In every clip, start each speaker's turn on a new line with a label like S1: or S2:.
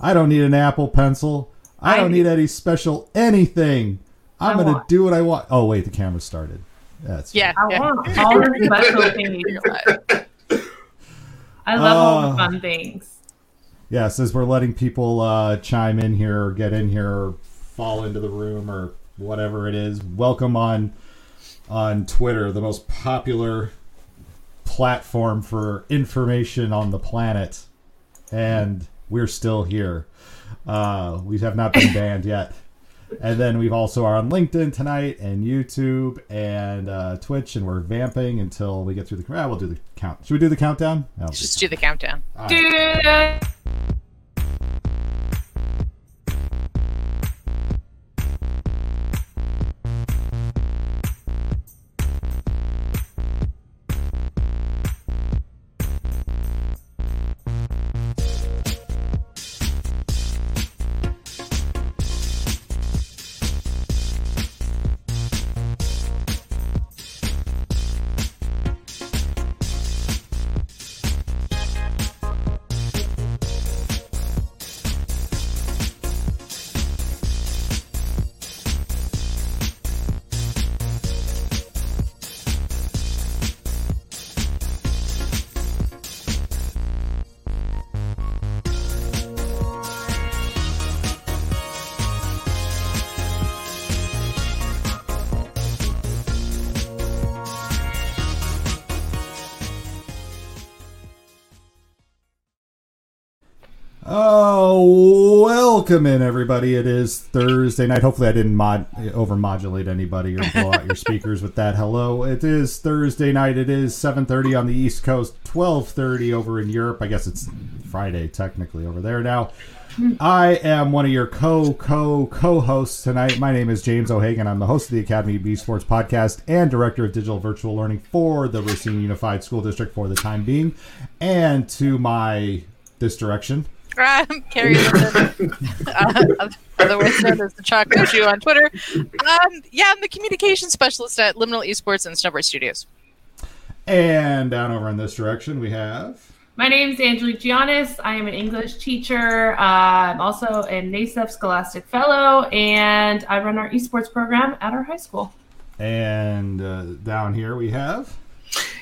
S1: I don't need an Apple Pencil. I, don't need any special anything. I'm
S2: I
S1: gonna
S2: want-
S1: do what I want. Oh wait, the camera started. That's
S3: Yeah.
S2: I
S3: yeah.
S2: want all the special things.
S3: You're alive.
S2: I love all
S1: Uh,
S2: the fun things.
S1: Yes, as we're letting people uh, chime in here or get in here or fall into the room or whatever it is. Welcome on on Twitter, the most popular platform for information on the planet, and we're still here. Uh, we have not been banned yet. And then we've also are on LinkedIn tonight and YouTube and uh, Twitch, and we're vamping until we get through the. Ah, we'll do the count. Should we do the countdown? No,
S3: Just do the countdown.
S1: All right. Welcome in everybody. It is Thursday night. Hopefully, I didn't mod over modulate anybody or blow out your speakers with that. Hello, it is Thursday night. It is 7:30 on the East Coast, 12:30 over in Europe. I guess it's Friday technically over there now. I am one of your co co co hosts tonight. My name is James O'Hagan. I'm the host of the Academy of Sports podcast and director of digital virtual learning for the Racine Unified School District for the time being. And to my this direction,
S3: I'm Carrie Linden, uh, otherwise known as the Choco Shoe on Twitter. Um, yeah, I'm the communication specialist at Liminal Esports and Snowboard Studios.
S1: And down over in this direction, we have.
S2: My name is Angelique Giannis. I am an English teacher. Uh, I'm also a NASEF Scholastic Fellow, and I run our esports program at our high school.
S1: And uh, down here we have.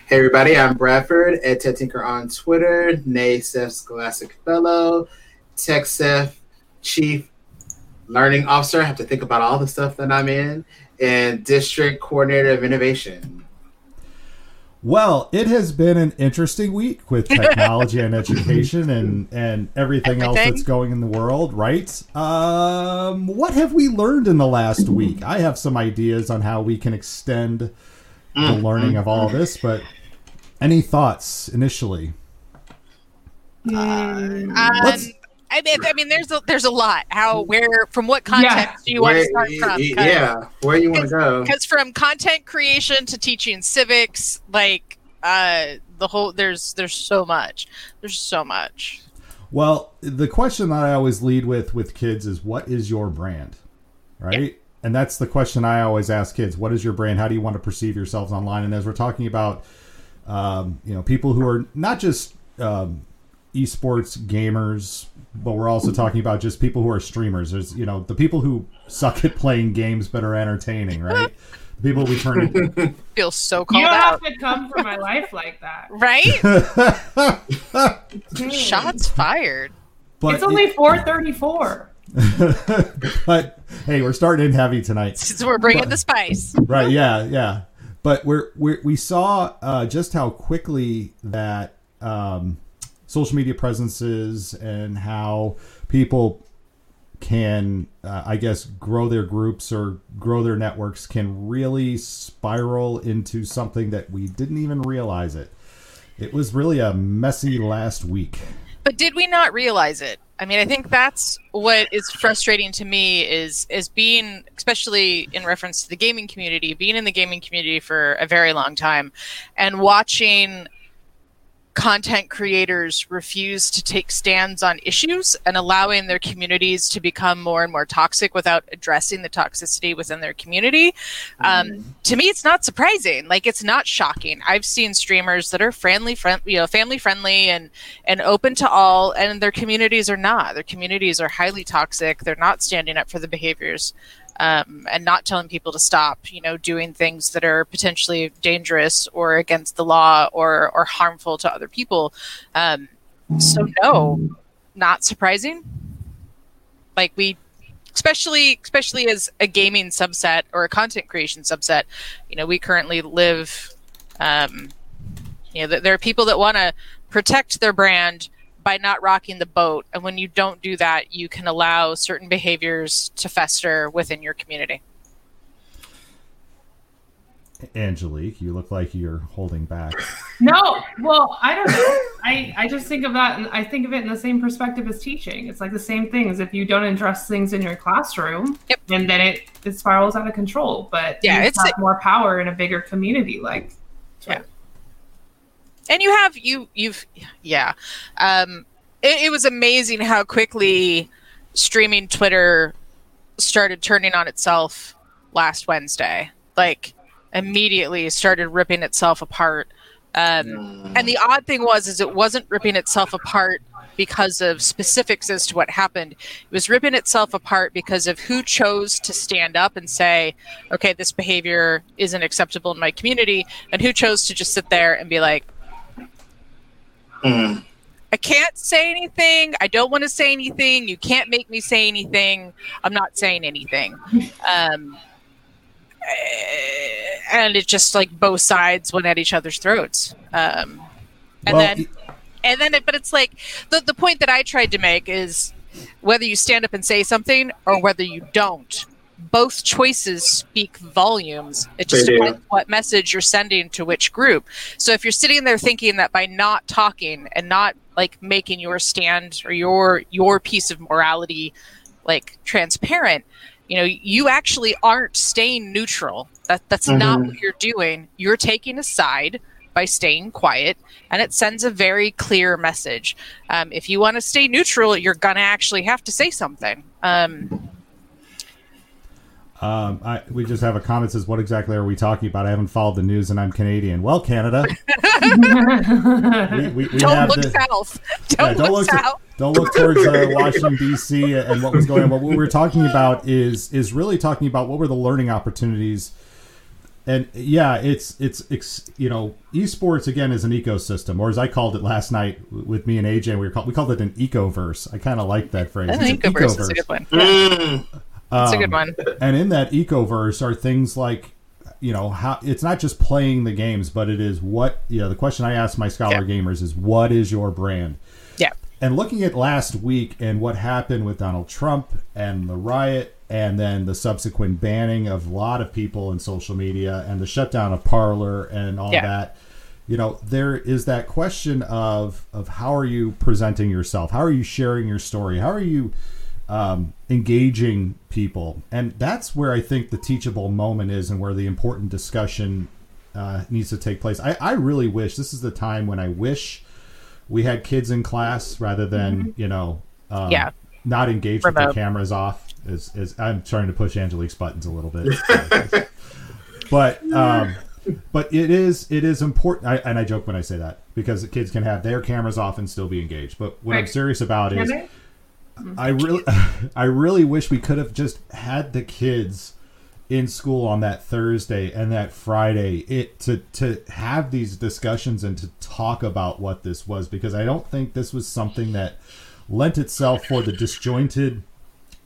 S4: Hey everybody, I'm Bradford, EdTech Tinker on Twitter, NASEF Scholastic Fellow, TechSef Chief Learning Officer. I have to think about all the stuff that I'm in, and District Coordinator of Innovation.
S1: Well, it has been an interesting week with technology and education and, and everything, else that's going in the world, right? Um, what have we learned in the last week? I have some ideas on how we can extend the learning of all this, but any thoughts initially?
S3: Um, I mean, I mean, there's a, there's a lot. How, where, from what context do you want to start from?
S4: y- y- yeah, where you want to go?
S3: because from content creation to teaching civics, like uh, the whole there's there's so much. There's so much.
S1: Well, the question that I always lead with with kids is what is your brand? Right? And that's the question I always ask kids. What is your brand? How do you want to perceive yourselves online? And as we're talking about um, you know, people who are not just um, esports gamers, but we're also talking about just people who are streamers. There's, you know, the people who suck at playing games but are entertaining, right? The people we turn into.
S3: Feel so
S2: You
S3: called
S2: don't
S3: out,
S2: have to come for my life like that.
S3: right? Shots fired.
S1: but
S2: it's only 4:34.
S1: but hey, we're starting in heavy tonight.
S3: So we're bringing the spice.
S1: right yeah yeah but we're, we're we saw uh, just how quickly that um, social media presences and how people can uh, i guess grow their groups or grow their networks can really spiral into something that we didn't even realize it. It was really a messy last week
S3: But did we not realize it? I mean, I think that's what is frustrating to me is is being, especially in reference to the gaming community, being in the gaming community for a very long time, and watching content creators refuse to take stands on issues and allowing their communities to become more and more toxic without addressing the toxicity within their community. Um, to me, it's not surprising. Like it's not shocking. I've seen streamers that are friendly, friend, you know, family friendly and and open to all, and their communities are not. Their communities are highly toxic. They're not standing up for the behaviors um, and not telling people to stop, you know, doing things that are potentially dangerous or against the law or or harmful to other people. Um, so no, not surprising. Like we, especially especially as a gaming subset or a content creation subset, you know, we currently live. Um, you know, there are people that want to protect their brand by not rocking the boat. And when you don't do that, you can allow certain behaviors to fester within your community.
S1: Angelique, you look like you're holding back.
S2: No, well, I don't know. I, I just think of that and I think of it in the same perspective as teaching. It's like the same thing as if you don't address things in your classroom
S3: Yep.
S2: and then it, it spirals out of control. But
S3: Yeah,
S2: you
S3: it's-
S2: have more power in a bigger community like
S3: Yeah. And you have you you've yeah. Um it, it was amazing how quickly streaming twitter started turning on itself last wednesday. Like immediately started ripping itself apart. Um and the odd thing was is it wasn't ripping itself apart because of specifics as to what happened. It was ripping itself apart because of who chose to stand up and say okay this behavior isn't acceptable in my community and who chose to just sit there and be like
S4: Mm.
S3: I can't say anything. I don't want to say anything. You can't make me say anything. I'm not saying anything. Um, eh, and it's just like both sides went at each other's throats. Um, and
S1: Well,
S3: then, and then, it, but it's like the the point that I tried to make is whether you stand up and say something or whether you don't. Both choices speak volumes. It just depends what message you're sending to which group. So if you're sitting there thinking that by not talking and not like making your stand or your your piece of morality like transparent, you know, you actually aren't staying neutral. That that's not
S4: Mhm.
S3: what you're doing. You're taking a side by staying quiet, and it sends a very clear message. Um, if you want to stay neutral, you're gonna actually have to say something. Um,
S1: Um, I, we just have a comment says, "What exactly are we talking about?" I haven't followed the news, and I'm Canadian. Well, Canada, we, we, we
S3: don't
S1: have
S3: look
S1: the,
S3: south.
S1: yeah,
S3: Don't, look,
S1: to-
S3: south.
S1: don't look towards uh, Washington D.C. and what was going on. But what we're talking about is is really talking about what were the learning opportunities. And yeah, it's it's, it's you know esports again is an ecosystem, or as I called it last night with me and AJ, we were called, we called it an ecoverse. I kind of like that phrase.
S3: I think
S1: It's an
S3: Ecoverse is a good one.
S4: Mm.
S3: That's a good
S1: Um,
S3: one.
S1: and in that ecoverse are things like you know how it's not just playing the games but it is what you know the question i ask my scholar
S3: Yeah.
S1: gamers is what is your brand
S3: Yeah.
S1: and looking at last week and what happened with donald trump and the riot and then the subsequent banning of a lot of people in social media and the shutdown of Parler and all
S3: Yeah.
S1: that you know there is that question of of how are you presenting yourself how are you sharing your story how are you um, engaging people and that's where i think the teachable moment is and where the important discussion uh, needs to take place I, I really wish this is the time when i wish we had kids in class rather than you know um,
S3: Mm-hmm. Yeah.
S1: not engaged with their cameras off is, is i'm trying to push angelique's buttons a little bit but um, but it is it is important I, and i joke when i say that because the kids can have their cameras off and still be engaged but what i'm serious about is? I really, I really wish we could have just had the kids in school on that Thursday and that Friday it to to have these discussions and to talk about what this was because I don't think this was something that lent itself for the disjointed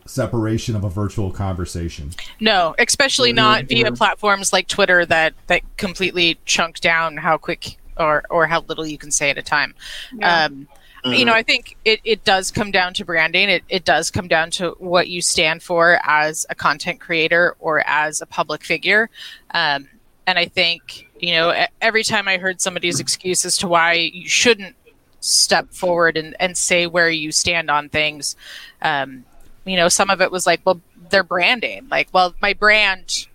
S1: separation of a virtual conversation.
S3: No, especially not via
S4: Mhm.
S3: platforms like Twitter that that completely chunk down how quick or or how little you can say at a time.
S2: Yeah.
S3: Um, you know, I think it, it does come down to branding. It, it does come down to what you stand for as a content creator or as a public figure. Um, and I think, you know, every time I heard somebody's excuse as to why you shouldn't step forward and, and say where you stand on things, um, you know, some of it was like, well, they're branding. Like, well, my brand,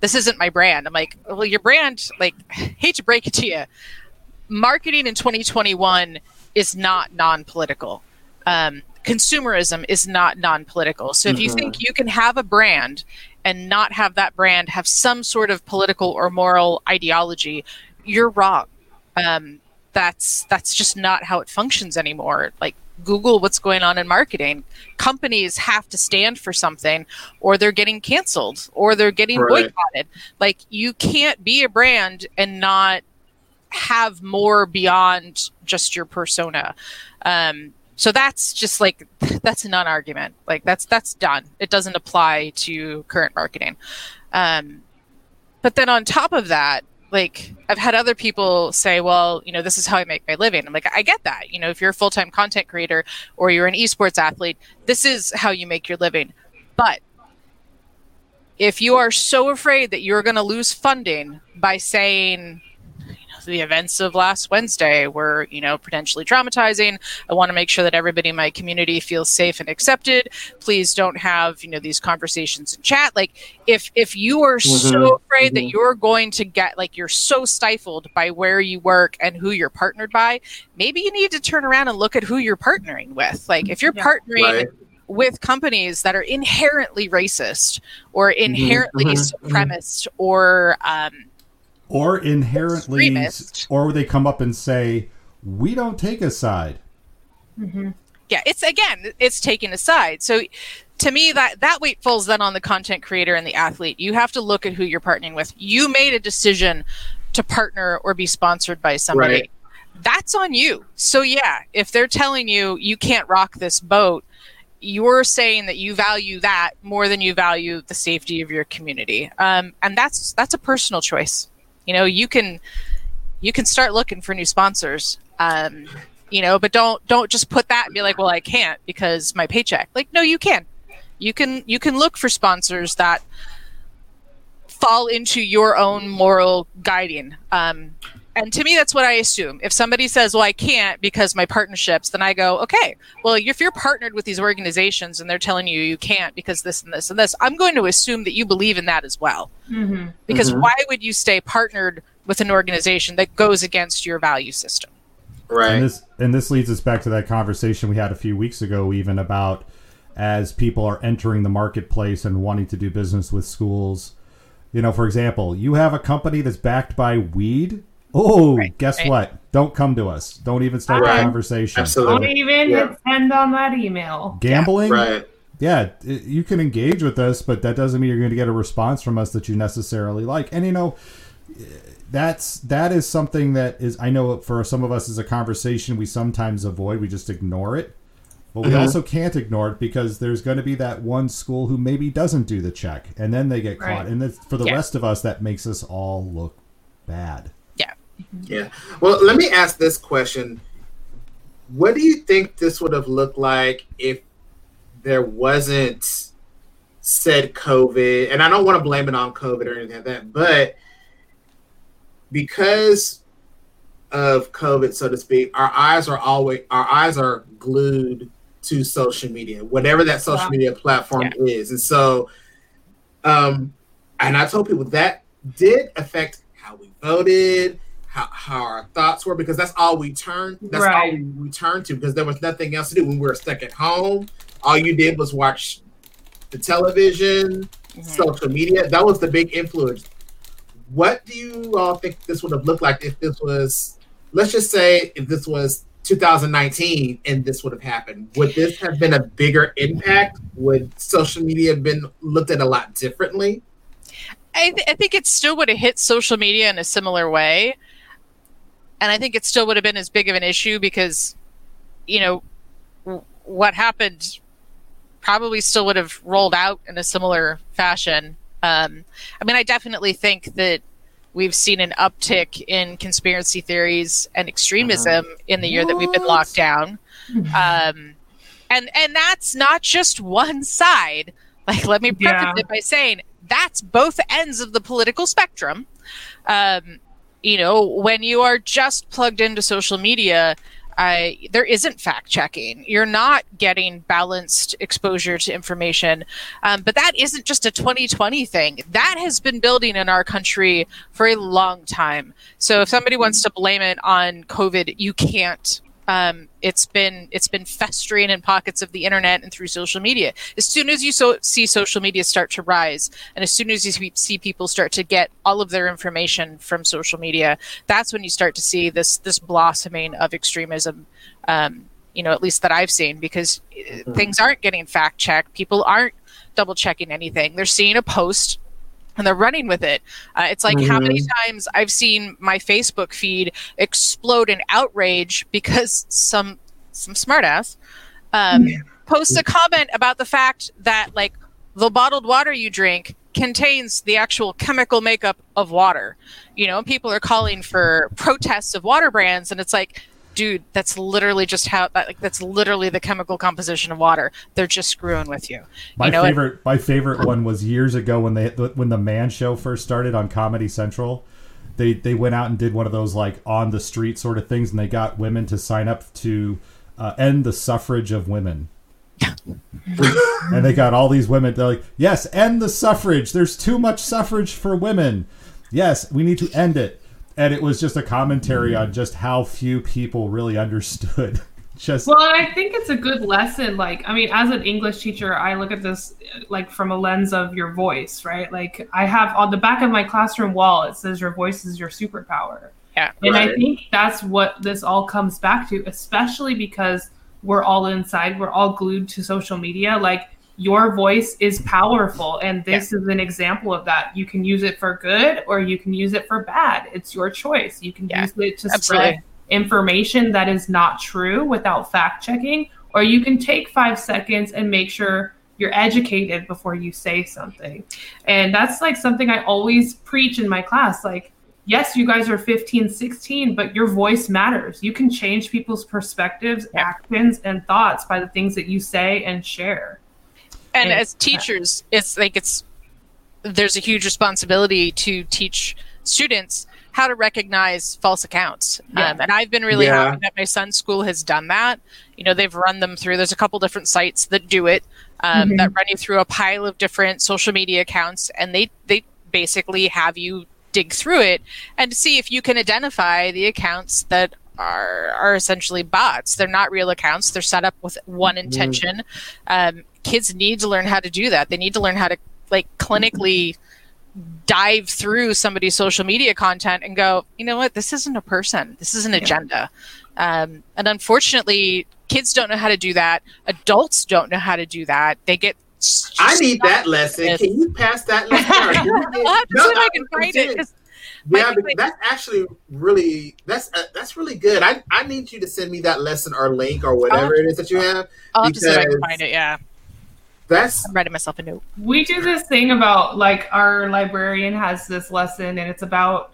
S3: this isn't my brand. I'm like, well, your brand, like, hate to break it to you, marketing in 2021 is not non-political. Um, consumerism is not non-political. So if you
S4: Mhm.
S3: think you can have a brand and not have that brand have some sort of political or moral ideology, you're wrong. Um, that's that's just not how it functions anymore. Like Google what's going on in marketing. Companies have to stand for something or they're getting canceled or they're getting
S4: Right.
S3: boycotted. Like you can't be a brand and not have more beyond just your persona. Um, so that's just like that's a non-argument. Like that's that's done. It doesn't apply to current marketing. Um, but then on top of that, like I've had other people say, well, you know, this is how I make my living. I'm like, I get that. You know, if you're a full-time content creator or you're an esports athlete, this is how you make your living. But if you are so afraid that you're going to lose funding by saying the events of last Wednesday were, you know, potentially traumatizing. I want to make sure that everybody in my community feels safe and accepted. Please don't have, you know, these conversations in chat. Like if if you are so
S4: Mhm,
S3: afraid that
S4: mhm.
S3: you're going to get like you're so stifled by where you work and who you're partnered by, maybe you need to turn around and look at who you're partnering with. Like if you're
S2: Yeah.
S3: partnering
S4: Right.
S3: with companies that are inherently racist or inherently
S4: mhm, mhm.
S3: supremacist or um,
S1: or inherently,
S3: Extremist.
S1: or they come up and say, "We don't take a side."
S2: Mm-hmm.
S3: yeah it's again it's taken aside so to me that that weight falls then on the content creator and the athlete you have to look at who you're partnering with you made a decision to partner or be sponsored by somebody
S4: Right.
S3: that's on you so yeah if they're telling you you can't rock this boat you're saying that you value that more than you value the safety of your community um, and that's that's a personal choice you know you can you can start looking for new sponsors um, you know but don't don't just put that and be like well i can't because my paycheck. Like no you can. You can you can look for sponsors that fall into your own moral guiding. Um, and to me that's what i assume if somebody says well i can't because my partnerships then i go okay well if you're partnered with these organizations and they're telling you you can't because this and this and this i'm going to assume that you believe in that as well
S2: Mm-hmm.
S3: because
S4: Mhm.
S3: why would you stay partnered with an organization that goes against your value system
S4: Right.
S1: And this and this leads us back to that conversation we had a few weeks ago, even about as people are entering the marketplace and wanting to do business with schools. You know, for example, you have a company that's backed by weed. Oh,
S3: Right,
S1: guess
S3: right.
S1: what? Don't come to us. Don't even start
S4: Right.
S1: the conversation.
S2: Don't
S4: Absolutely.
S2: even
S4: Yeah.
S2: hit send on that email.
S1: Gambling,
S4: Right.
S1: yeah, you can engage with us, but that doesn't mean you're going to get a response from us that you necessarily like. And you know, that's that is something that is I know for some of us is a conversation we sometimes avoid. We just ignore it. But we
S4: Mhm.
S1: also can't ignore it because there's going to be that one school who maybe doesn't do the check, and then they get caught.
S2: Right.
S1: And for the
S3: Yeah.
S1: rest of us, that makes us all look bad.
S3: Yeah
S4: Yeah. Well, let me ask this question. What do you think this would have looked like if there wasn't said COVID? And I don't want to blame it on COVID or anything like that, but because of COVID, so to speak, our eyes are always our eyes are glued to social media, whatever that social media platform is. And so um and I told people that did affect how we voted, how, how our thoughts were, because that's all we turned. That's all
S2: Right.
S4: we, we turned to because there was nothing else to do when we were stuck at home. All you did was watch the television,
S3: Mhm.
S4: social media. That was the big influence. What do you all think this would have looked like if this was, let's just say, if this was 2019 and this would have happened? Would this have been a bigger impact? Would social media have been looked at a lot differently?
S3: I, th- I think it still would have hit social media in a similar way. And I think it still would have been as big of an issue because, you know, w- what happened probably still would have rolled out in a similar fashion. Um, I mean, I definitely think that we've seen an uptick in conspiracy theories and extremism in the year that we've been locked down. Um, and and that's not just one side. Like, let me preface
S2: Yeah.
S3: it by saying that's both ends of the political spectrum. Um, you know, when you are just plugged into social media, there isn't fact checking. You're not getting balanced exposure to information. Um, but that isn't just a 2020 thing. That has been building in our country for a long time. So if somebody wants to blame it on COVID, you can't. Um, it's been it's been festering in pockets of the internet and through social media. As soon as you so, see social media start to rise, and as soon as you see people start to get all of their information from social media, that's when you start to see this this blossoming of extremism. Um, you know, at least that I've seen, because mm-hmm. things aren't getting fact checked. People aren't double checking anything. They're seeing a post and they're running with it. Uh, it's like mm-hmm. how many mm-hmm. times I've seen my Facebook feed explode in outrage because some some smartass um, yeah. posts a comment about the fact that like the bottled water you drink contains the actual chemical makeup of water. You know, people are calling for protests of water brands, and it's like dude, that's literally just how like that's literally the chemical composition of water. They're just screwing with you.
S1: My
S3: you know,
S1: favorite, it, my favorite one was years ago when they when the Man Show first started on Comedy Central. They they went out and did one of those like on the street sort of things, and they got women to sign up to uh, end the suffrage of women. and they got all these women. They're like, "Yes, end the suffrage. There's too much suffrage for women. Yes, we need to end it." And it was just a commentary mm-hmm. on just how few people really understood. Just
S2: well i think it's a good lesson like i mean as an english teacher i look at this like from a lens of your voice right? Like i have on the back of my classroom wall it says your voice is your superpower.
S3: Yeah.
S2: And right. i think that's what this all comes back to especially because we're all inside we're all glued to social media. Like your voice is mm-hmm. powerful and this yeah. is an example of that you can use it for good or you can use it for bad it's your choice you can yeah. use it to Absolutely. spread information that is not true without fact checking or you can take five seconds and make sure you're educated before you say something and that's like something i always preach in my class like yes you guys are 15 16 but your voice matters you can change people's perspectives yeah. actions and thoughts by the things that you say and share
S3: and as teachers it's like it's there's a huge responsibility to teach students how to recognize false accounts yeah. um, and i've been really yeah. happy that my son's school has done that you know they've run them through there's a couple different sites that do it um, mm-hmm. that run you through a pile of different social media accounts and they they basically have you dig through it and see if you can identify the accounts that are are essentially bots. They're not real accounts. They're set up with one mm-hmm. intention. Um, kids need to learn how to do that. They need to learn how to like clinically dive through somebody's social media content and go, you know what, this isn't a person. This is an agenda. Um, and unfortunately, kids don't know how to do that. Adults don't know how to do that. They get.
S4: I need that lesson. Can you pass that lesson? I'll
S3: have to see if I can find it.
S4: Yeah, that's actually really that's uh, that's really good. I, I need you to send me that lesson or link or whatever it is that you have.
S3: I'll have to see if I can find it. Yeah.
S4: That's
S3: I'm writing myself a note.
S2: We do this thing about like our librarian has this lesson and it's about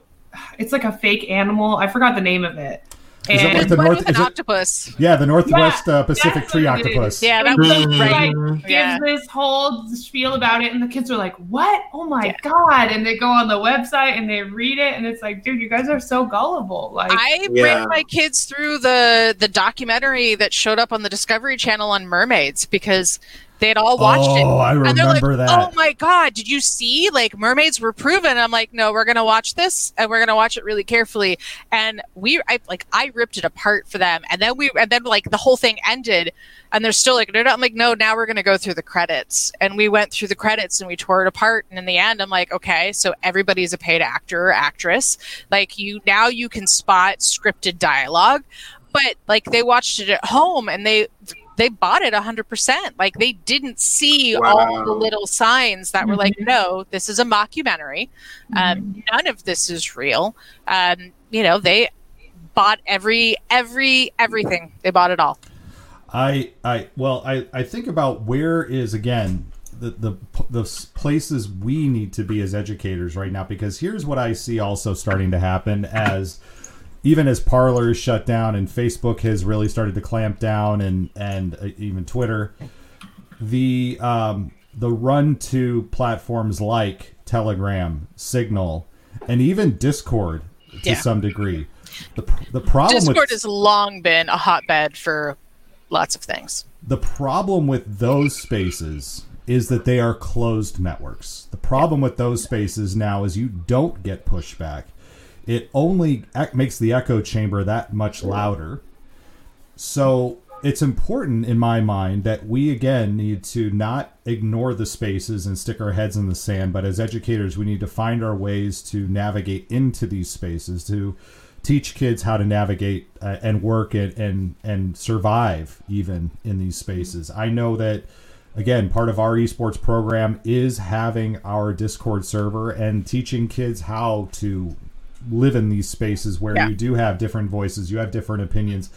S2: it's like a fake animal. I forgot the name of it.
S3: Is and like the north, with an octopus.
S1: It, yeah, the Northwest yeah, uh, Pacific tree octopus.
S3: Yeah, that was right.
S2: Like, yeah. gives this whole spiel about it, and the kids are like, "What? Oh my yeah. god!" And they go on the website and they read it, and it's like, "Dude, you guys are so gullible." Like,
S3: I yeah. ran my kids through the the documentary that showed up on the Discovery Channel on mermaids because they had all watched
S1: oh,
S3: it.
S1: I remember
S3: and they're like, oh
S1: that.
S3: Oh my god, did you see? Like mermaids were proven. I'm like, no, we're gonna watch this and we're gonna watch it really carefully. And we, I like, I ripped it apart for them. And then we, and then like the whole thing ended, and they're still like, no, no. I'm like, no, now we're gonna go through the credits. And we went through the credits and we tore it apart. And in the end, I'm like, okay, so everybody's a paid actor or actress. Like you now, you can spot scripted dialogue but like they watched it at home and they they bought it 100%. Like they didn't see wow. all the little signs that were like, mm-hmm. no, this is a mockumentary. Um, mm-hmm. none of this is real. Um, you know, they bought every, every, everything. They bought it all.
S1: I, I, well, I, I think about where is again the, the the places we need to be as educators right now because here's what I see also starting to happen as even as Parler is shut down and Facebook has really started to clamp down and and uh, even Twitter, the um, the run to platforms like Telegram, Signal, and even Discord to yeah. some degree The, the problem
S3: Discord
S1: with
S3: has long been a hotbed for lots of things.
S1: the problem with those spaces is that they are closed networks. The problem with those spaces now is you don't get pushback. It only makes the echo chamber that much louder. So it's important in my mind that we again need to not ignore the spaces and stick our heads in the sand, but as educators, we need to find our ways to navigate into these spaces to teach kids how to navigate uh, and work and, and and survive even in these spaces. I know that again, part of our esports program is having our Discord server and teaching kids how to live in these spaces where
S3: Yeah.
S1: you do have different voices, you have different opinions,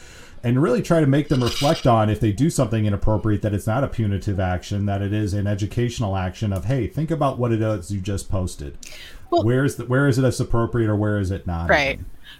S1: and really try to make them reflect on if they do something inappropriate that it's not a punitive action, that it is an educational action of hey, think about what it is you just posted.
S3: Well-
S1: where is the, where is it as appropriate or where is it not?
S3: Right.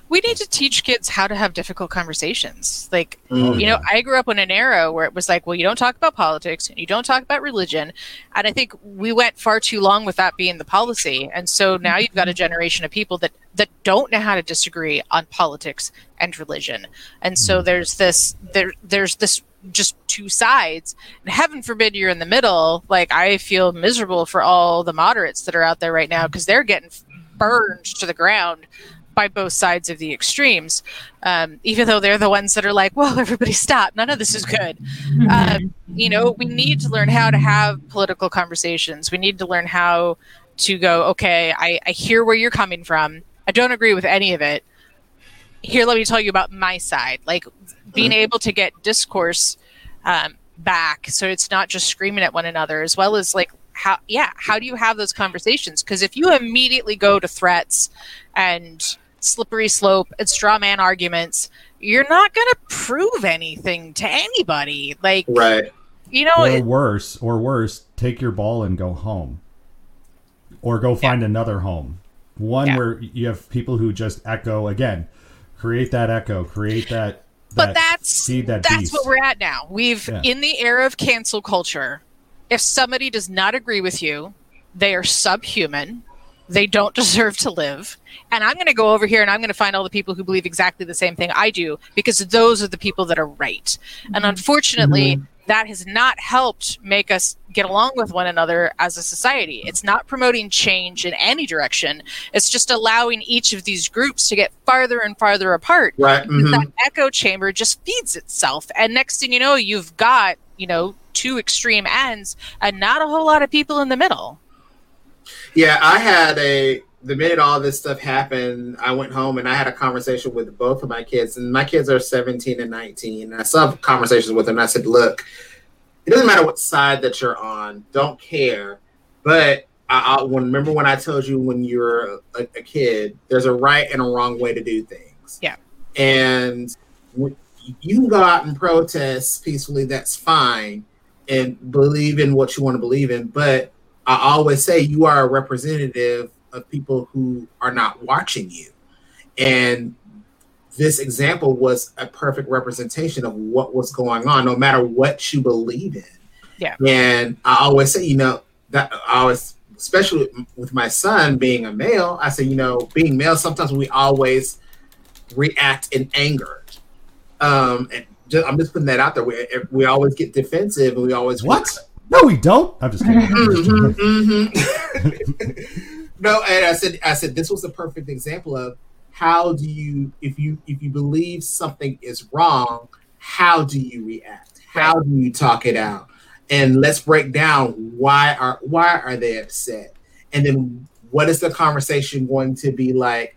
S3: We need to teach kids how to have difficult conversations. Like,
S4: Mm.
S3: you know, I grew up in an era where it was like, well, you don't talk about politics and you don't talk about religion. And I think we went far too long with that being the policy. And so now you've got a generation of people that, that don't know how to disagree on politics and religion. And so there's this, there, there's this just two sides. And heaven forbid you're in the middle. Like, I feel miserable for all the moderates that are out there right now because they're getting burned to the ground by both sides of the extremes, um, even though they're the ones that are like, "Well, everybody stop! None of this is good." Um, you know, we need to learn how to have political conversations. We need to learn how to go. Okay, I, I hear where you're coming from. I don't agree with any of it. Here, let me tell you about my side. Like being able to get discourse um, back, so it's not just screaming at one another, as well as like how yeah how do you have those conversations because if you immediately go to threats and slippery slope and straw man arguments you're not going to prove anything to anybody like
S4: Right.
S3: you know
S1: Or
S3: it,
S1: worse, or worse, take your ball and go home. Or go find another home. One
S3: Yeah.
S1: where you have people who just echo again. Create that echo, create that,
S3: but
S1: that
S3: that's
S1: that
S3: that's
S1: beast.
S3: what we're at now we've
S1: Yeah.
S3: in the era of cancel culture if somebody does not agree with you they are subhuman they don't deserve to live. And i'm going to go over here and i'm going to find all the people who believe exactly the same thing i do because those are the people that are right. And unfortunately that has not helped make us get along with one another as a society. It's not promoting change in any direction. It's just allowing each of these groups to get farther and farther apart.
S4: Right.
S3: because
S4: mhm.
S3: that echo chamber just feeds itself. And next thing you know you've got you know two extreme ends and not a whole lot of people in the middle
S4: Yeah, I had a the minute all this stuff happened, I went home and I had a conversation with both of my kids, and my kids are 17 and 19. And I still have conversations with them. I said, "Look, it doesn't matter what side that you're on. Don't care. But I, I remember when I told you when you're a, a kid, there's a right and a wrong way to do things.
S3: Yeah.
S4: And you can go out and protest peacefully. That's fine, and believe in what you want to believe in. But I always say you are a representative of people who are not watching you. And this example was a perfect representation of what was going on, no matter what you believe in.
S3: Yeah.
S4: And I always say, you know, that I always, especially with my son being a male, I say, you know, being male, sometimes we always react in anger. Um, and just, I'm just putting that out there. We, we always get defensive and we always
S1: What? No, we don't. I'm just kidding.
S4: Mhm, mhm. no, and I said, I said this was a perfect example of how do you, if you if you believe something is wrong, how do you react? How do you talk it out? And let's break down why are why are they upset, and then what is the conversation going to be like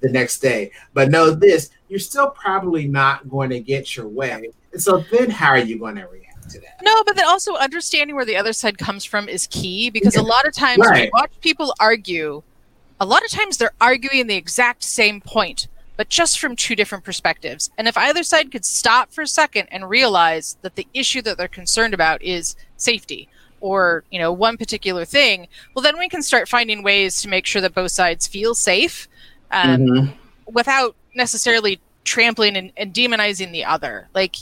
S4: the next day? But know this: you're still probably not going to get your way, and so then how are you going to react to that?
S3: no but then also understanding where the other side comes from is key because a lot of times
S4: Right.
S3: watch people argue a lot of times they're arguing the exact same point but just from two different perspectives and if either side could stop for a second and realize that the issue that they're concerned about is safety or you know one particular thing well then we can start finding ways to make sure that both sides feel safe um,
S4: Mhm.
S3: without necessarily trampling and, and demonizing the other. Like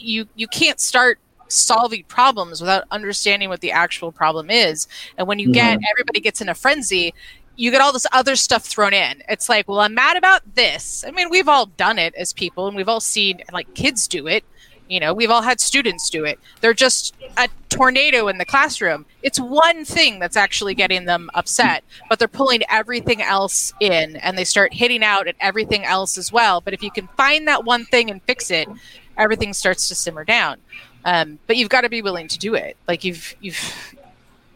S3: you you can't start solving problems without understanding what the actual problem is. And when you get everybody gets in a frenzy, you get all this other stuff thrown in. It's like, well, I'm mad about this. I mean, we've all done it as people, and we've all seen like kids do it. You know, we've all had students do it. They're just a tornado in the classroom. It's one thing that's actually getting them upset, but they're pulling everything else in and they start hitting out at everything else as well. But if you can find that one thing and fix it, everything starts to simmer down. Um, but you've got to be willing to do it. Like you've you've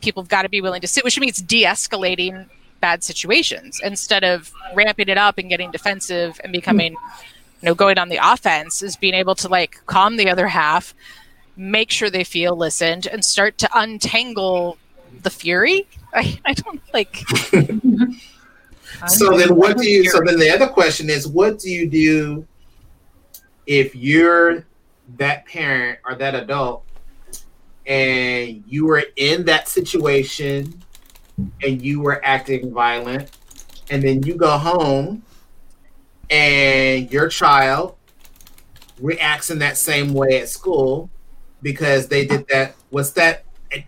S3: people have got to be willing to sit, which means de-escalating bad situations instead of ramping it up and getting defensive and becoming you know going on the offense is being able to like calm the other half make sure they feel listened and start to untangle the fury i, I don't like
S4: so then what do you so then the other question is what do you do if you're that parent or that adult and you were in that situation and you were acting violent and then you go home and your child reacts in that same way at school because they did that what's that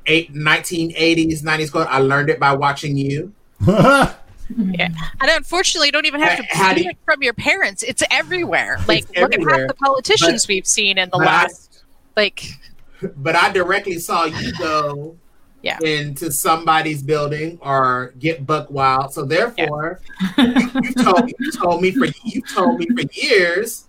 S4: eight, 1980s 90s quote i learned it by watching you
S3: yeah. Mm-hmm. And unfortunately you don't even have uh, to
S4: How do you-
S3: it from your parents. It's everywhere. Like
S4: It's
S3: look at half the politicians
S4: But-
S3: we've seen in the
S4: but I-
S3: last like
S4: but i directly saw you go
S3: Yeah.
S4: into somebody's building or get buck wild. So therefore you told you told me for you told me for years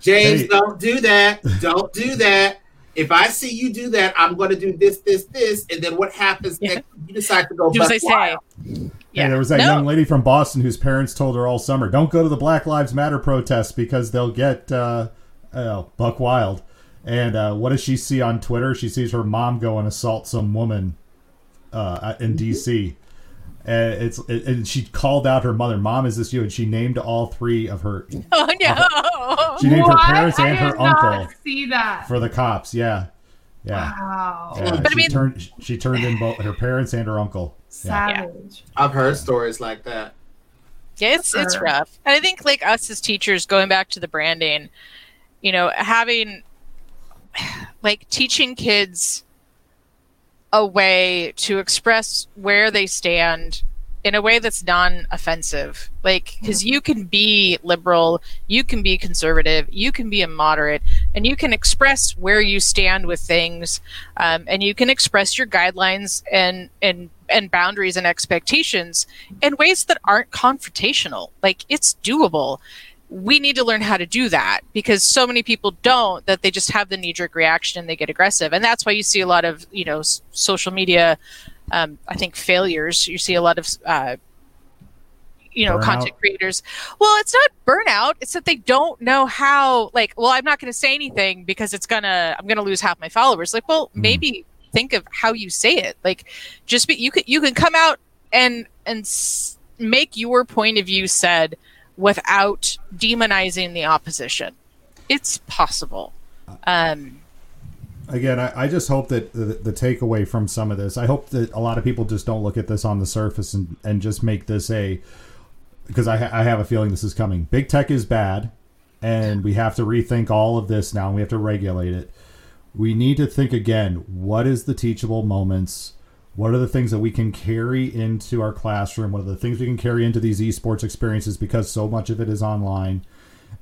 S4: james
S1: Hey.
S4: don't do that. Don't do that. If I see you do that, I'm going to do this, this, this, and then what happens
S3: Yeah.
S4: next? You decide to go.
S3: do as
S4: buck
S3: I say
S1: Yeah, there was that
S3: No.
S1: young lady from Boston whose parents told her all summer, "Don't go to the Black Lives Matter protests because they'll get uh, uh, buck wild." And uh, what does she see on Twitter? She sees her mom go and assault some woman uh, in D.C. And it's it, and she called out her mother. Mom, is this you? And she named all three of her.
S3: oh no
S1: She named
S2: What?
S1: her parents and her uncle
S2: See that?
S1: for the cops. Yeah, yeah.
S2: Wow.
S1: yeah.
S3: But I mean-
S1: turned she turned in both her parents and her uncle. Yeah.
S4: I've heard stories like that.
S3: Yeah, it's it's rough. And I think like us as teachers, going back to the branding, you know, having like teaching kids a way to express where they stand in a way that's non-offensive like because you can be liberal you can be conservative you can be a moderate and you can express where you stand with things um, and you can express your guidelines and and and boundaries and expectations in ways that aren't confrontational. Like it's doable. We need to learn how to do that because so many people don't that they just have the knee-jerk reaction and they get aggressive. And that's why you see a lot of you know s- social media um, i think failures. You see a lot of uh, you know
S1: Burnout.
S3: content creators. Well it's not burnout. It's that they don't know how like well i'm not going to say anything because it's gonna i'm gonna lose half my followers. Like well
S1: Mhm.
S3: maybe think of how you say it like just be you could you can come out and and make your point of view said without demonizing the opposition it's possible um
S1: again, I, I just hope that the, the takeaway from some of this, I hope that a lot of people just don't look at this on the surface and, and just make this a, because I, I have a feeling this is coming. Big tech is bad, and we have to rethink all of this now, and we have to regulate it. We need to think again what is the teachable moments? What are the things that we can carry into our classroom? What are the things we can carry into these esports experiences because so much of it is online?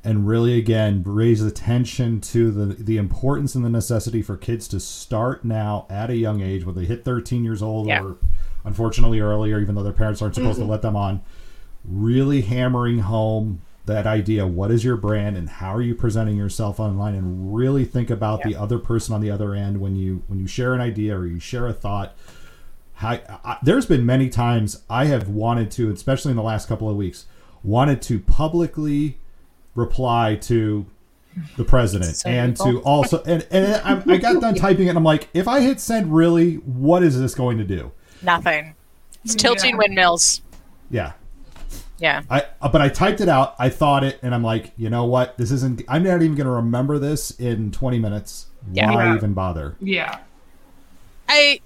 S1: and really again raise attention to the the importance and the necessity for kids to start now at a young age whether they hit 13 years old
S3: Yeah.
S1: or unfortunately earlier even though their parents aren't supposed to mm-hmm. let them on really hammering home that idea what is your brand and how are you presenting yourself online and really think about the other person on the other end when you when you share an idea or you share a thought how, I, there's been many times I have wanted to, especially in the last couple of weeks, wanted to publicly reply to the president
S3: So
S1: and
S3: people.
S1: to also and and I, I got done typing it. and I'm like, if I hit send, really, what is this going to do?
S3: nothing it's tilting
S2: Yeah.
S3: windmills
S1: Yeah,
S3: yeah
S1: I uh, but I typed it out. I thought it, and I'm like, you know what? This isn't. I'm not even going to remember this in 20 minutes.
S3: Yeah.
S1: Why
S2: Yeah.
S1: even bother?
S2: Yeah.
S3: I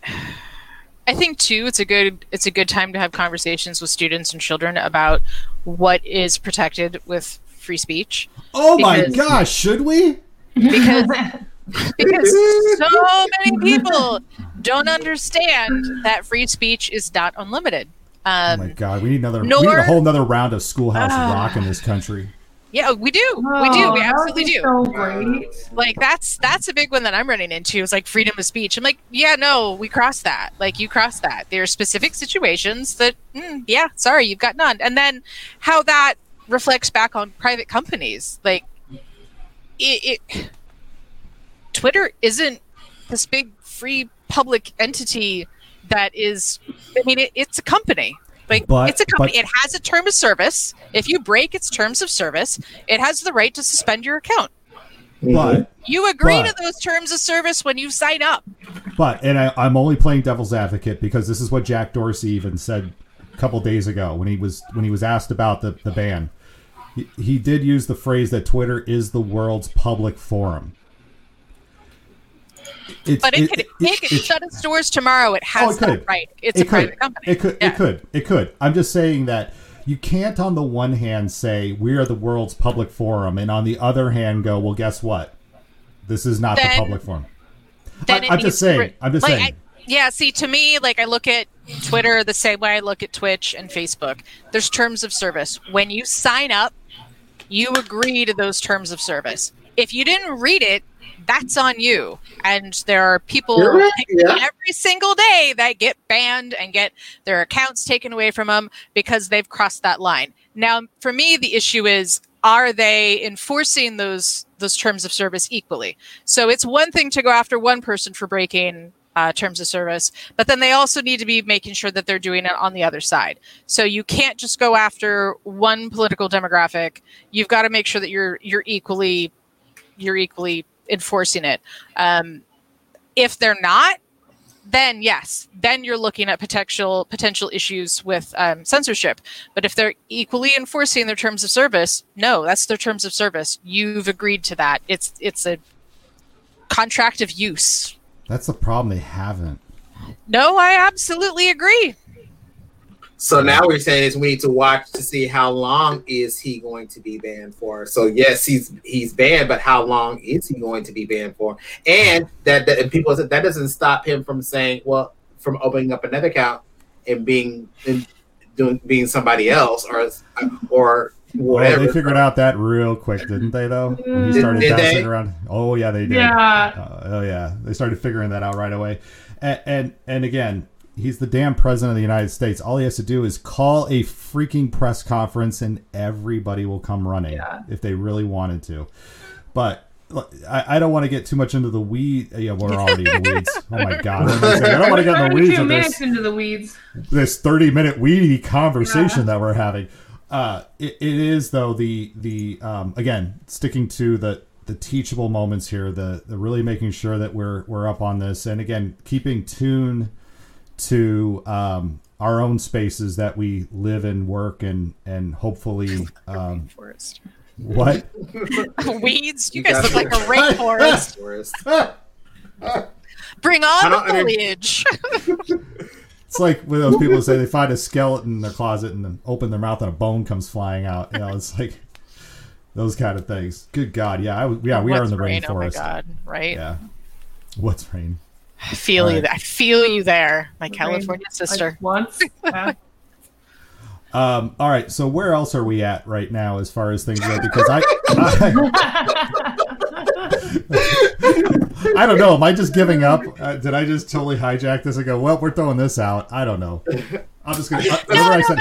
S3: I think too it's a good it's a good time to have conversations with students and children about what is protected with free speech
S1: Oh my
S3: Because-
S1: gosh! Should we?
S3: because because so many people don't understand that free speech is not unlimited Um,
S1: oh my god, we need another. we need a whole another round of Schoolhouse
S3: Ah.
S1: Rock in this country.
S3: yeah, we do. we do.
S2: Oh,
S3: We absolutely do.
S2: So great.
S3: like that's that's a big one that I'm running into is like freedom of speech. I'm like, yeah, no, we crossed that. Like you crossed that. There are specific situations that, mm, yeah, sorry, you've got none. And then how that reflects back on private companies, like it, it Twitter isn't this big free public entity that is. I mean, it, it's a company. Like
S1: But-
S3: it's a company.
S1: but-
S3: it has a term of service. If you break its terms of service, it has the right to suspend your account. Mm-hmm.
S1: But
S3: You agree
S1: But-
S3: to those terms of service when you sign up.
S1: But and I, I'm only playing devil's advocate because this is what Jack Dorsey even said a couple days ago when he was when he was asked about the, the ban. He, he did use the phrase that Twitter is the world's public forum. It's,
S3: But it, could it, could shut its doors tomorrow. It oh, has
S1: Oh, it
S3: that
S1: could.
S3: right. It's
S1: it
S3: a
S1: could.
S3: private company.
S1: It could.
S3: Yeah.
S1: It could. It could. I'm just saying that you can't, on the one hand, say we are the world's public forum, and on the other hand, go, well, guess what? This is not the public forum.
S3: Then
S1: I, I'm, just saying.
S3: re-
S1: I'm just
S3: like,
S1: saying.
S3: I- yeah, see, to me, like I look at Twitter the same way I look at Twitch and Facebook. There's terms of service. When you sign up, you agree to those terms of service. If you didn't read it, that's on you. And there are people
S4: right, yeah.
S3: every single day that get banned and get their accounts taken away from them because they've crossed that line. Now, for me, the issue is are they enforcing those those terms of service equally? So it's one thing to go after one person for breaking uh, terms of service, but then they also need to be making sure that they're doing it on the other side. So you can't just go after one political demographic. You've got to make sure that you're you're equally you're equally enforcing it. Um, if they're not, then yes, then you're looking at potential potential issues with um, censorship. But if they're equally enforcing their terms of service, no, that's their terms of service. You've agreed to that. It's it's a contract of use.
S1: That's the problem. They haven't.
S3: No, I absolutely agree.
S4: So now we're saying is we need to watch to see how long is he going to be banned for. So yes, he's he's banned, but how long is he going to be banned for? And that, that and people said that doesn't stop him from saying, well, from opening up another account and being and doing being somebody else or or
S1: Well, they figured out that real quick, didn't they? Though when he
S4: Did-
S1: started
S4: did
S1: bouncing
S4: they?
S1: around. Oh yeah, they did.
S2: Yeah.
S1: Uh, oh yeah, they started figuring that out right away. And, and and again, he's the damn president of the United States. All he has to do is call a freaking press conference, and everybody will come running
S2: Yeah.
S1: if they really wanted to. But I, I don't want to get too much into the weed. Yeah, we're already in the weeds. Oh my god, I don't want to get in the weeds
S2: 32
S1: with this
S2: minutes into the weeds.
S1: this 30 minute weedy conversation
S2: Yeah.
S1: that we're having uh it, it is though the the um again sticking to the the teachable moments here the the really making sure that we're we're up on this and again keeping tune to um our own spaces that we live and work and and hopefully um
S3: Forest.
S1: what
S3: Weeds. You
S4: You
S3: guys
S4: got
S3: look like a rainforest. Bring on the foliage.
S1: it's like when those people say they find a skeleton in their closet and then open their mouth and a bone comes flying out you know it's like those kind of things good god yeah I, w- yeah we are in the
S3: rain? Oh my
S1: rainforest
S3: god! Right?
S1: Yeah. What's rain?
S3: I feel you.
S1: Right.
S3: I feel you there, my
S2: Rain,
S3: California
S2: Like
S3: sister.
S2: once. Yeah.
S1: Um, all right. So where else are we at right now as far as things go? Because I, I, I don't know. Am I just giving up? Uh, did I just totally hijack this and go? Well, we're throwing this out. I don't know. I'm just gonna. Uh,
S3: No,
S1: whatever I
S3: no,
S1: said.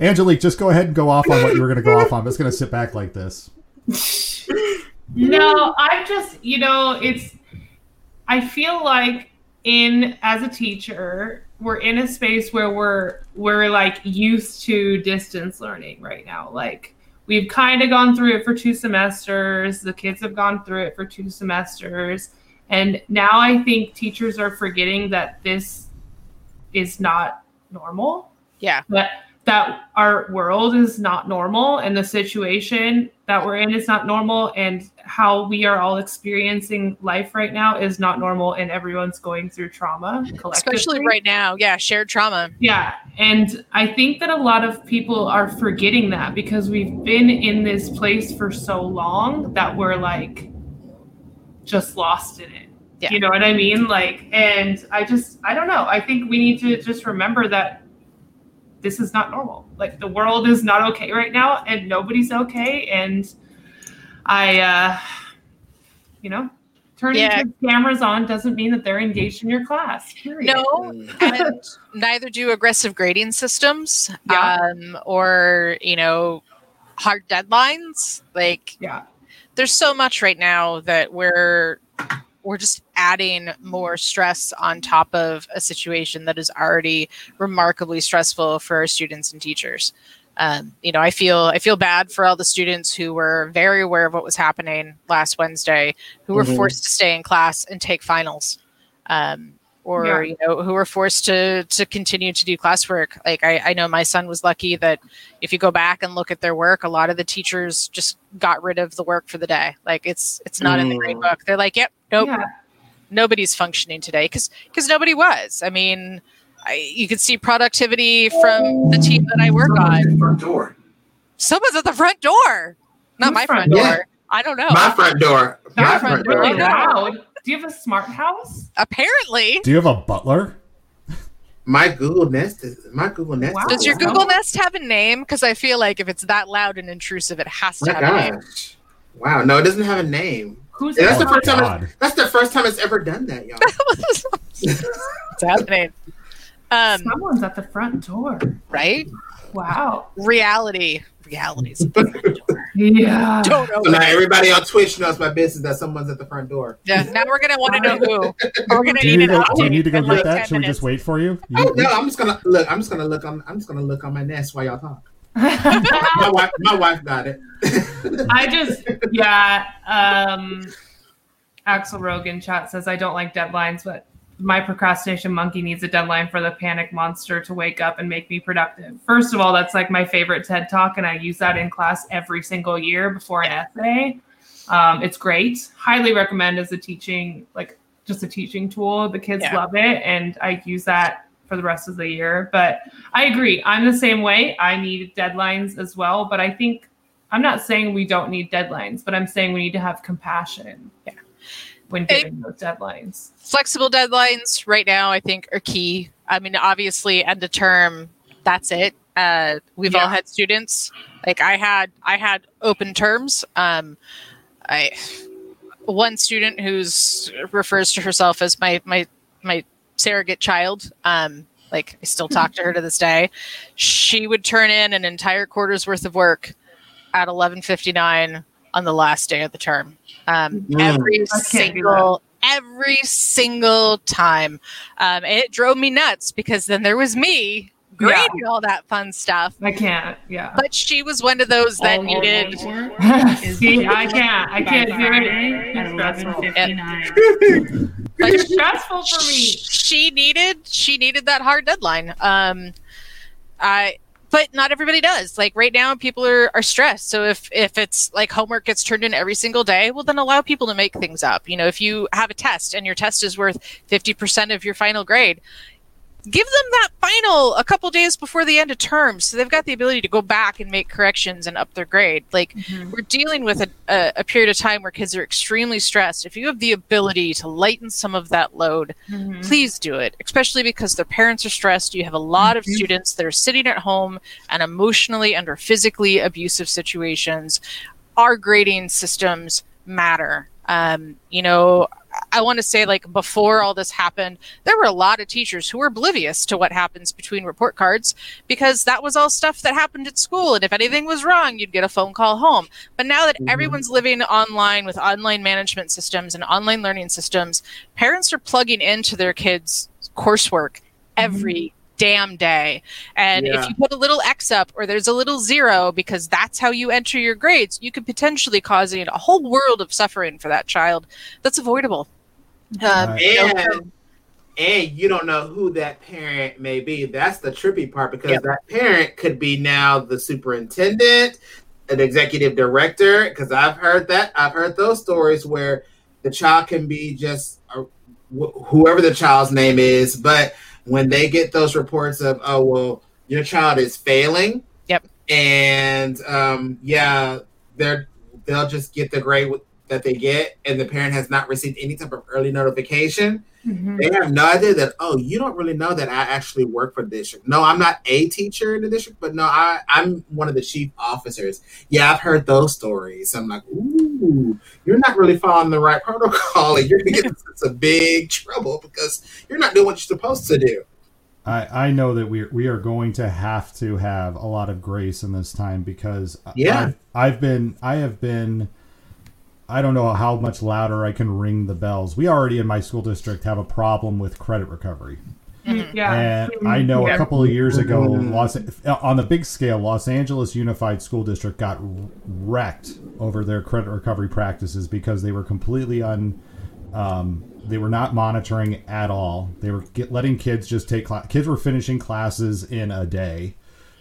S1: Angelique, just go ahead and go off on what you were going to go off on. I'm just going to sit back like this.
S2: no, I'm just, you know, it's, I feel like in, as a teacher, we're in a space where we're, we're like used to distance learning right now. Like, we've kind of gone through it for two semesters. The kids have gone through it for two semesters. And now I think teachers are forgetting that this is not normal.
S3: Yeah.
S2: That that our world is not normal and the situation that we're in is not normal and how we are all experiencing life right now is not normal and everyone's going through trauma collectively.
S3: Especially right now. Yeah, shared trauma.
S2: Yeah, and I think that a lot of people are forgetting that because we've been in this place for so long that we're like just lost in it.
S3: Yeah.
S2: You know what I mean? Like, and I just, I don't know. I think we need to just remember that this is not normal. Like the world is not okay right now, and nobody's okay. And I, uh, you know, turning
S3: Yeah.
S2: kids' cameras on doesn't mean that they're engaged in your class. Period.
S3: No,
S4: Mm.
S3: and neither do aggressive grading systems
S2: Yeah.
S3: um, or you know hard deadlines like
S2: Yeah.
S3: there's so much right now that we're we're just adding more stress on top of a situation that is already remarkably stressful for our students and teachers um, you know i feel i feel bad for all the students who were very aware of what was happening last wednesday who were
S4: Mhm.
S3: forced to stay in class and take finals um, or
S2: Yeah.
S3: you know who were forced to to continue to do classwork like I, I know my son was lucky that if you go back and look at their work a lot of the teachers just got rid of the work for the day like it's it's not in the grade
S4: Mm.
S3: book they're like yep nope
S2: Yeah.
S3: nobody's functioning today because because nobody was i mean I, you could see productivity from the team that i work on
S4: Front door.
S3: someone's at the front door not
S2: Whose
S3: my
S2: front
S3: front door
S4: door?
S3: i don't know
S4: My front door. My
S2: That's
S3: front
S4: front
S3: door.
S4: door.
S2: Really
S3: Yeah.
S2: loud. Do you have a smart house?
S3: apparently
S1: Do you have a butler?
S4: My Google Nest is my Google Nest.
S2: Wow.
S3: does your
S2: Wow.
S3: google nest have a name because i feel like if it's that loud and intrusive it has to
S4: My
S3: have a name.
S4: Wow. No, it doesn't have a name.
S2: Who's
S4: Yeah, that's
S1: Oh,
S4: the first time.
S1: God.
S4: It's, that's the first time it's ever done that, y'all.
S3: What's happening um
S2: Someone's at the front door.
S3: right
S2: Wow.
S3: reality realities at the front door.
S2: Yeah.
S3: don't know
S4: So now everybody on Twitch knows my business that someone's at the front door.
S3: yeah now we're gonna want to know who we're gonna
S1: Do
S3: need
S1: need
S3: an
S1: to, do you need to go get
S3: like
S1: that?
S3: 10
S1: Should we just wait for you? You-
S4: Oh no, I'm just gonna look. I'm just gonna look on. I'm just gonna look on my Nest while y'all talk. My wife. My wife got it.
S2: I just, yeah. Um, Axel Rogan chat says I don't like deadlines, but my procrastination monkey needs a deadline for the panic monster to wake up and make me productive. First of all, that's like my favorite TED talk, and I use that in class every single year before an essay. Um, it's great. Highly recommend as a teaching, like just a teaching tool. The kids
S3: Yeah.
S2: love it, and I use that for the rest of the year. But I agree. I'm the same way. I need deadlines as well, but I think I'm not saying we don't need deadlines, but I'm saying we need to have compassion.
S3: Yeah.
S2: When giving those deadlines.
S3: flexible deadlines right now i think are key. I mean obviously end of term that's it. Uh, we've all had students. Like i had i had open terms. Um, i one student who's refers to herself as my my my surrogate child um, like i still talk to her to this day. She would turn in an entire quarter's worth of work at 11.59 on the last day of the term um,
S4: Mm.
S3: every
S2: I can't do
S3: single every single time um, and it drove me nuts because then there was me grading all that fun stuff
S2: I can't. Yeah.
S3: but she was one of those that
S5: All
S3: needed
S2: See, I can't. I can't do it. It's stressful.
S5: 11:59.
S2: It's stressful for me.
S3: she needed she needed that hard deadline um i but not everybody does. Like right now people are, are stressed. So if if it's like homework gets turned in every single day well then allow people to make things up. You know if you have a test and your test is worth 50% of your final grade give them that final a couple days before the end of term so they've got the ability to go back and make corrections and up their grade. Like we're dealing with a, a, a period of time where kids are extremely stressed. If you have the ability to lighten some of that load
S2: Mhm.
S3: please do it especially because their parents are stressed. You have a lot of
S2: Mhm.
S3: students that are sitting at home and emotionally and or physically abusive situations. Our grading systems matter. Um, you know i want to say like before all this happened there were a lot of teachers who were oblivious to what happens between report cards because that was all stuff that happened at school and if anything was wrong you'd get a phone call home. But now that
S4: Mhm.
S3: everyone's living online with online management systems and online learning systems parents are plugging into their kids coursework every damn day. And
S4: Yeah.
S3: if you put a little x up or there's a little zero because that's how you enter your grades you could potentially cause a whole world of suffering for that child. That's avoidable
S1: Right.
S3: you know,
S4: And and you don't know who that parent may be. That's the trippy part because
S3: Yep.
S4: that parent could be now the superintendent, an executive director. Because I've heard that. I've heard those stories where the child can be just a, wh- whoever the child's name is, but when they get those reports of, oh well, your child is failing.
S3: Yep.
S4: And um, yeah, they're they'll just get the grade with that they get and the parent has not received any type of early notification,
S2: Mhm.
S4: they have no idea that oh you don't really know that i actually work for the district no i'm not a teacher in the district but no I, i'm one of the chief officers yeah i've heard those stories i'm like ooh you're not really following the right protocol and you're gonna get into some big trouble because you're not doing what you're supposed to do
S1: I, I know that we we are going to have to have a lot of grace in this time because
S4: Yeah.
S1: I've, I've been I have been I don't know how much louder I can ring the bells. We already in my school district have a problem with credit recovery.
S2: Mm, yeah.
S1: And I mm, know
S2: Yeah.
S1: a couple of years ago, mm. Los on the big scale, Los Angeles Unified School District got wrecked over their credit recovery practices because they were completely un. Um, they were not monitoring at all. They were get, letting kids just take cla- kids were finishing classes in a day,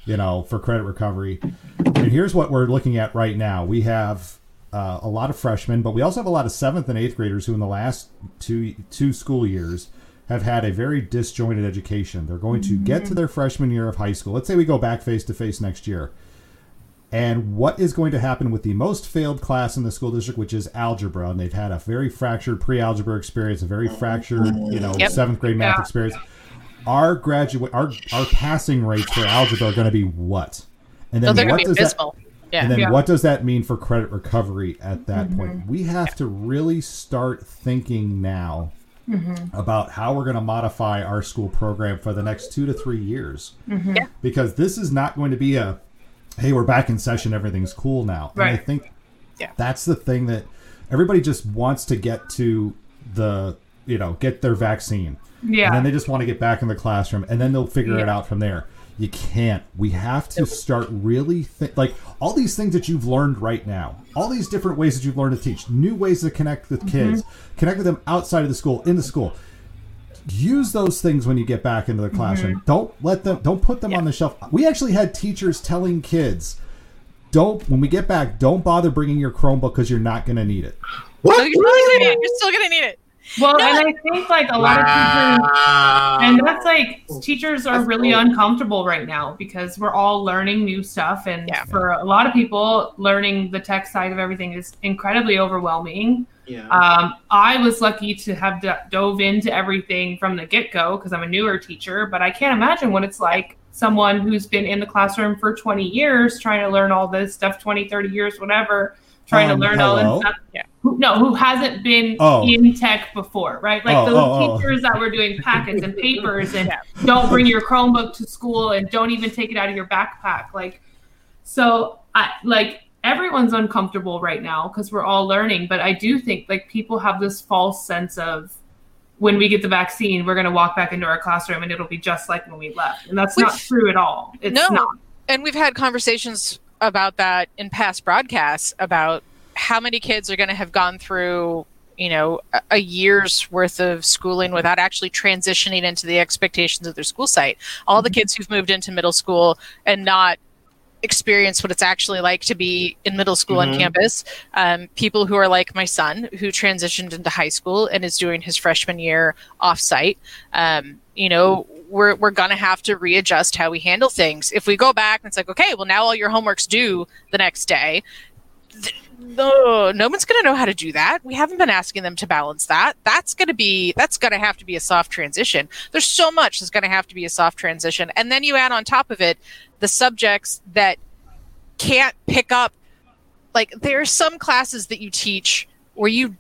S1: you know, for credit recovery. And here's what we're looking at right now. We have uh, a lot of freshmen, but we also have a lot of seventh and eighth graders who, in the last two two school years, have had a very disjointed education. They're going to get to their freshman year of high school. Let's say we go back face to face next year. And what is going to happen with the most failed class in the school district, which is algebra, and they've had a very fractured pre-algebra experience, a very fractured, you know,
S3: Yep.
S1: seventh grade math
S2: Yeah.
S1: experience. Our graduate, our our passing rates for algebra are going to be what? And
S3: So
S1: then
S3: they're going
S1: what does that?
S3: Abysmal. Yeah.
S1: And then
S2: Yeah.
S1: what does that mean for credit recovery at that mm-hmm. point? We have to really start thinking now mm-hmm. about how we're going to modify our school program for the next two to three years. Mm-hmm.
S3: Yeah.
S1: Because this is not going to be a, hey, we're back in session, everything's cool now. And I think
S3: Yeah.
S1: that's the thing that everybody just wants to get to the, you know, get their vaccine.
S2: Yeah.
S1: And then they just want to get back in the classroom and then they'll figure it out from there. You can't. We have to start really think like all these things that you've learned right now, all these different ways that you've learned to teach, new ways to connect with mm-hmm. kids, connect with them outside of the school, in the school. Use those things when you get back into the classroom. Mm-hmm. Don't let them don't put them on the shelf. We actually had teachers telling kids, don't when we get back, don't bother bringing your Chromebook because you're not going to need it.
S4: what
S3: No, you're still gonna need it. You're still gonna need it.
S2: Well,
S3: No,
S2: and I think like a lot of teachers, and that's like teachers are
S4: That's
S2: really
S4: cool.
S2: uncomfortable right now because we're all learning new stuff, and
S3: Yeah.
S2: for a lot of people, learning the tech side of everything is incredibly overwhelming.
S4: yeah.
S2: Um, I was lucky to have d- dove into everything from the get go because I'm a newer teacher, but I can't imagine what it's like someone who's been in the classroom for 20 years trying to learn all this stuff 20 30 years whatever trying
S1: Um,
S2: to learn all this stuff
S3: Yeah.
S2: Who, no who hasn't been
S1: Oh.
S2: in tech before right like
S1: Oh,
S2: those
S1: oh, oh.
S2: teachers that were doing packets and papers and
S3: Yeah.
S2: don't bring your chromebook to school and don't even take it out of your backpack like so i like everyone's uncomfortable right now because we're all learning but i do think like people have this false sense of when we get the vaccine we're going to walk back into our classroom and it'll be just like when we left and that's not true at all it's
S3: No.
S2: not
S3: and we've had conversations about that in past broadcasts about how many kids are going to have gone through you know a, year's worth of schooling without actually transitioning into the expectations of their school site? All the kids who've moved into middle school and not experienced what it's actually like to be in middle school on
S4: Mhm.
S3: campus um, people who are like my son who transitioned into high school and is doing his freshman year offsite um, you know we're, we're going to have to readjust how we handle things. If we go back and it's like okay well now all your homework's due the next day th- no, no one's going to know how to do that. We haven't been asking them to balance that. That's going to be that's going to have to be a soft transition. There's so much that's going to have to be a soft transition, and then you add on top of it the subjects that can't pick up. Like there are some classes that you teach where you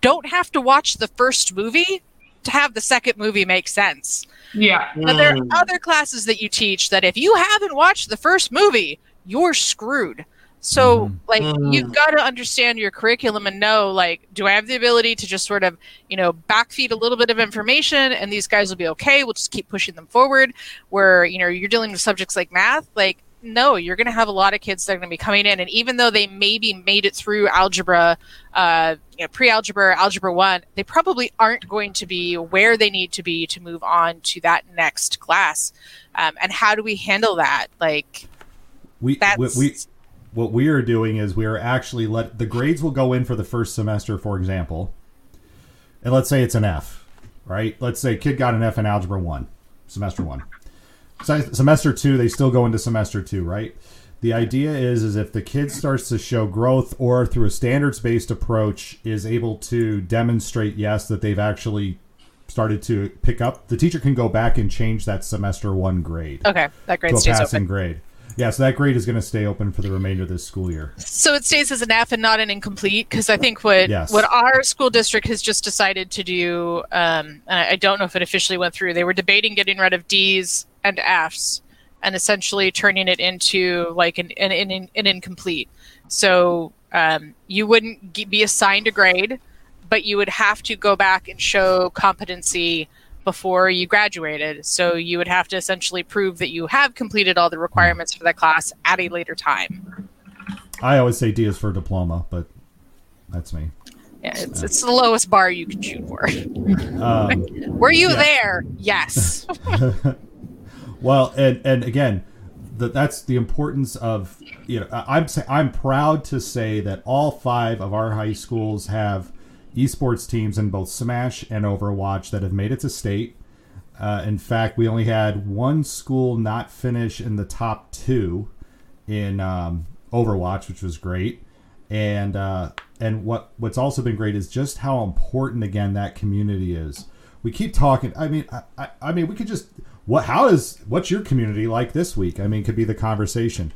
S3: don't have to watch the first movie to have the second movie make sense.
S2: yeah
S3: But there
S4: Mm.
S3: are other classes that you teach that if you haven't watched the first movie, you're screwed. So,
S1: Mhm.
S3: like,
S4: Mm.
S3: you've got to understand your curriculum and know, like, do I have the ability to just sort of, you know, backfeed a little bit of information and these guys will be okay? We'll just keep pushing them forward. Where, you know, you're dealing with subjects like math, like, no, you're going to have a lot of kids that are going to be coming in. And even though they maybe made it through algebra, uh, you know, pre algebra, algebra one, they probably aren't going to be where they need to be to move on to that next class. Um, and how do we handle that? Like,
S1: We,
S3: that's.
S1: we, we what we are doing is we are actually let the grades will go in for the first semester, for example, and let's say it's an F, right? Let's say kid got an F in algebra one, semester one. Se- semester two, they still go into semester two, right? The idea is is if the kid starts to show growth or through a standards based approach is able to demonstrate yes that they've actually started to pick up, the teacher can go back and change that semester one grade
S3: Okay, that grade
S1: to a passing
S3: open.
S1: grade. Yeah, so that grade is going to stay open for the remainder of this school year.
S3: So it stays as an F and not an incomplete because I think what
S1: Yes.
S3: what our school district has just decided to do, um, and I I don't know if it officially went through. They were debating getting rid of D's and F's and essentially turning it into like an an, an, an incomplete. So um, you wouldn't be assigned a grade, but you would have to go back and show competency before you graduated. So you would have to essentially prove that you have completed all the requirements for that class at a later time.
S1: I always say D is for diploma, but that's me.
S3: Yeah, it's, it's the lowest bar you can shoot for.
S1: Um,
S3: Were you
S1: Yeah.
S3: there? Yes.
S1: Well, and and again, the, that's the importance of you know I'm I'm proud to say that all five of our high schools have esports teams in both Smash and Overwatch that have made it to state. Uh, in fact, we only had one school not finish in the top two in um, Overwatch, which was great. And uh, and what what's also been great is just how important again that community is. We keep talking. I mean, I, I, I mean, we could just what? How is what's your community like this week? I mean, could be the conversation.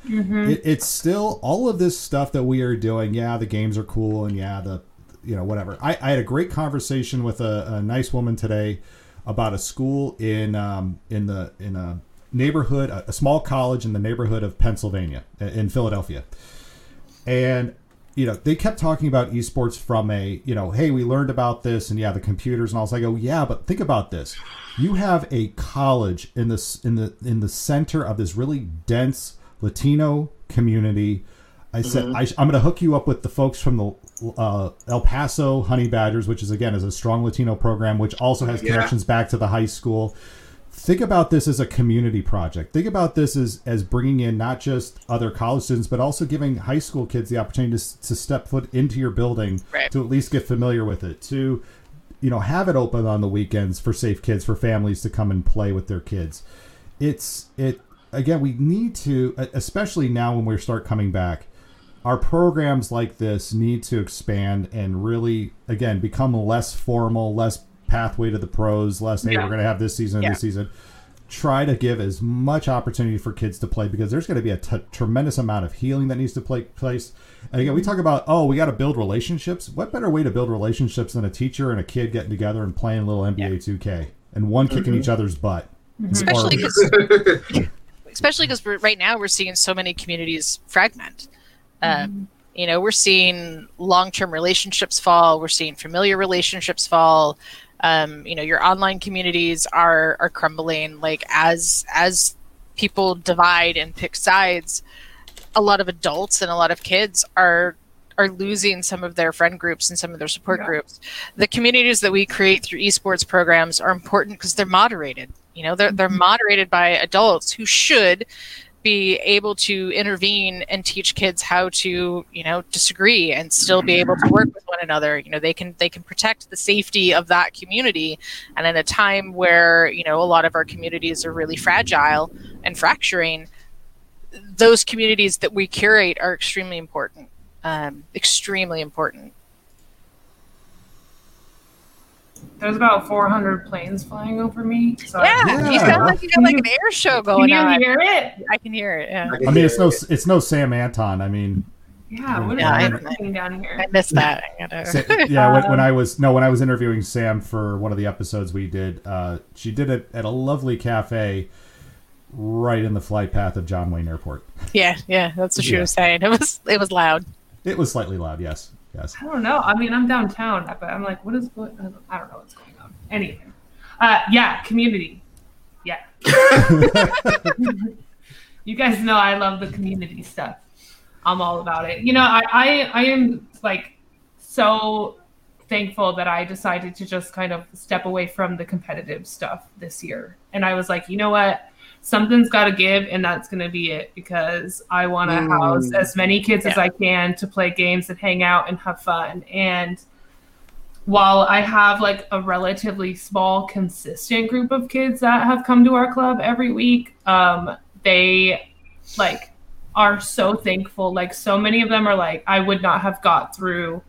S1: It, it's still all of this stuff that we are doing. Yeah, the games are cool, and yeah, the you know whatever. I, I had a great conversation with a, a nice woman today about a school in um, in the in a neighborhood, a, a small college in the neighborhood of Pennsylvania, in Philadelphia, and you know they kept talking about esports from a you know hey we learned about this and yeah the computers and all. So I go yeah, but think about this. You have a college in this in the in the center of this really dense Latino community. I said I, I'm going to hook you up with the folks from the uh, El Paso Honey Badgers, which is again is a strong Latino program, which also has
S4: Yeah.
S1: connections back to the high school. Think about this as a community project. Think about this as as bringing in not just other college students, but also giving high school kids the opportunity to, to step foot into your building
S3: Right.
S1: to at least get familiar with it. To you know have it open on the weekends for safe kids for families to come and play with their kids. It's it again. We need to, especially now when we start coming back our programs like this need to expand and really again become less formal less pathway to the pros less hey
S2: Yeah.
S1: we're going to have this season
S3: Yeah.
S1: this season. Try to give as much opportunity for kids to play because there's going to be a t- tremendous amount of healing that needs to play place. And again we talk about oh we got to build relationships. What better way to build relationships than a teacher and a kid getting together and playing a little nba 2k and one kicking mm-hmm. each other's butt? Mm-hmm.
S3: Especially
S1: Or-
S3: because especially because right now we're seeing so many communities fragment. Um, You know, we're seeing long-term relationships fall. We're seeing familiar relationships fall. Um, you know, your online communities are are crumbling. Like as as people divide and pick sides, a lot of adults and a lot of kids are are losing some of their friend groups and some of their support
S2: Yeah.
S3: groups. The communities that we create through esports programs are important because they're moderated. You know, they're they're moderated by adults who should be able to intervene and teach kids how to, you know, disagree and still be able to work with one another. You know, they can they can protect the safety of that community. And in a time where, you know, a lot of our communities are really fragile and fracturing, those communities that we curate are extremely important. Um, extremely important.
S2: There's about 400 planes flying over me. So
S3: Yeah,
S1: Yeah.
S3: you sound like you got like an air show
S2: Can
S3: going
S2: you
S3: on.
S2: hear it?
S3: I can hear it. Yeah,
S1: i mean it's no it's no sam anton i mean
S2: Yeah, what is
S3: Yeah, I-
S2: happening down here?
S3: I missed that. I
S1: yeah, when, when I was no, when I was interviewing Sam for one of the episodes we did, uh, she did it at a lovely cafe right in the flight path of John Wayne Airport.
S3: yeah, yeah. That's what she
S1: Yeah.
S3: was saying. It was it was loud.
S1: It was slightly loud, yes, yes.
S2: I don't know. I mean, I'm downtown, but I'm like, what is going? I don't, I don't know what's going on. Anything. Uh, yeah, community. Yeah. you guys know I love the community stuff. I'm all about it. You know, I, I, I am like so thankful that I decided to just kind of step away from the competitive stuff this year. And I was like, you know what? Something's got to give, and that's going to be it because I want to
S4: Mm.
S2: house as many kids as I can to play games and hang out and have fun. And while I have like a relatively small, consistent group of kids that have come to our club every week, um, they like are so thankful. Like so many of them are like, I would not have got through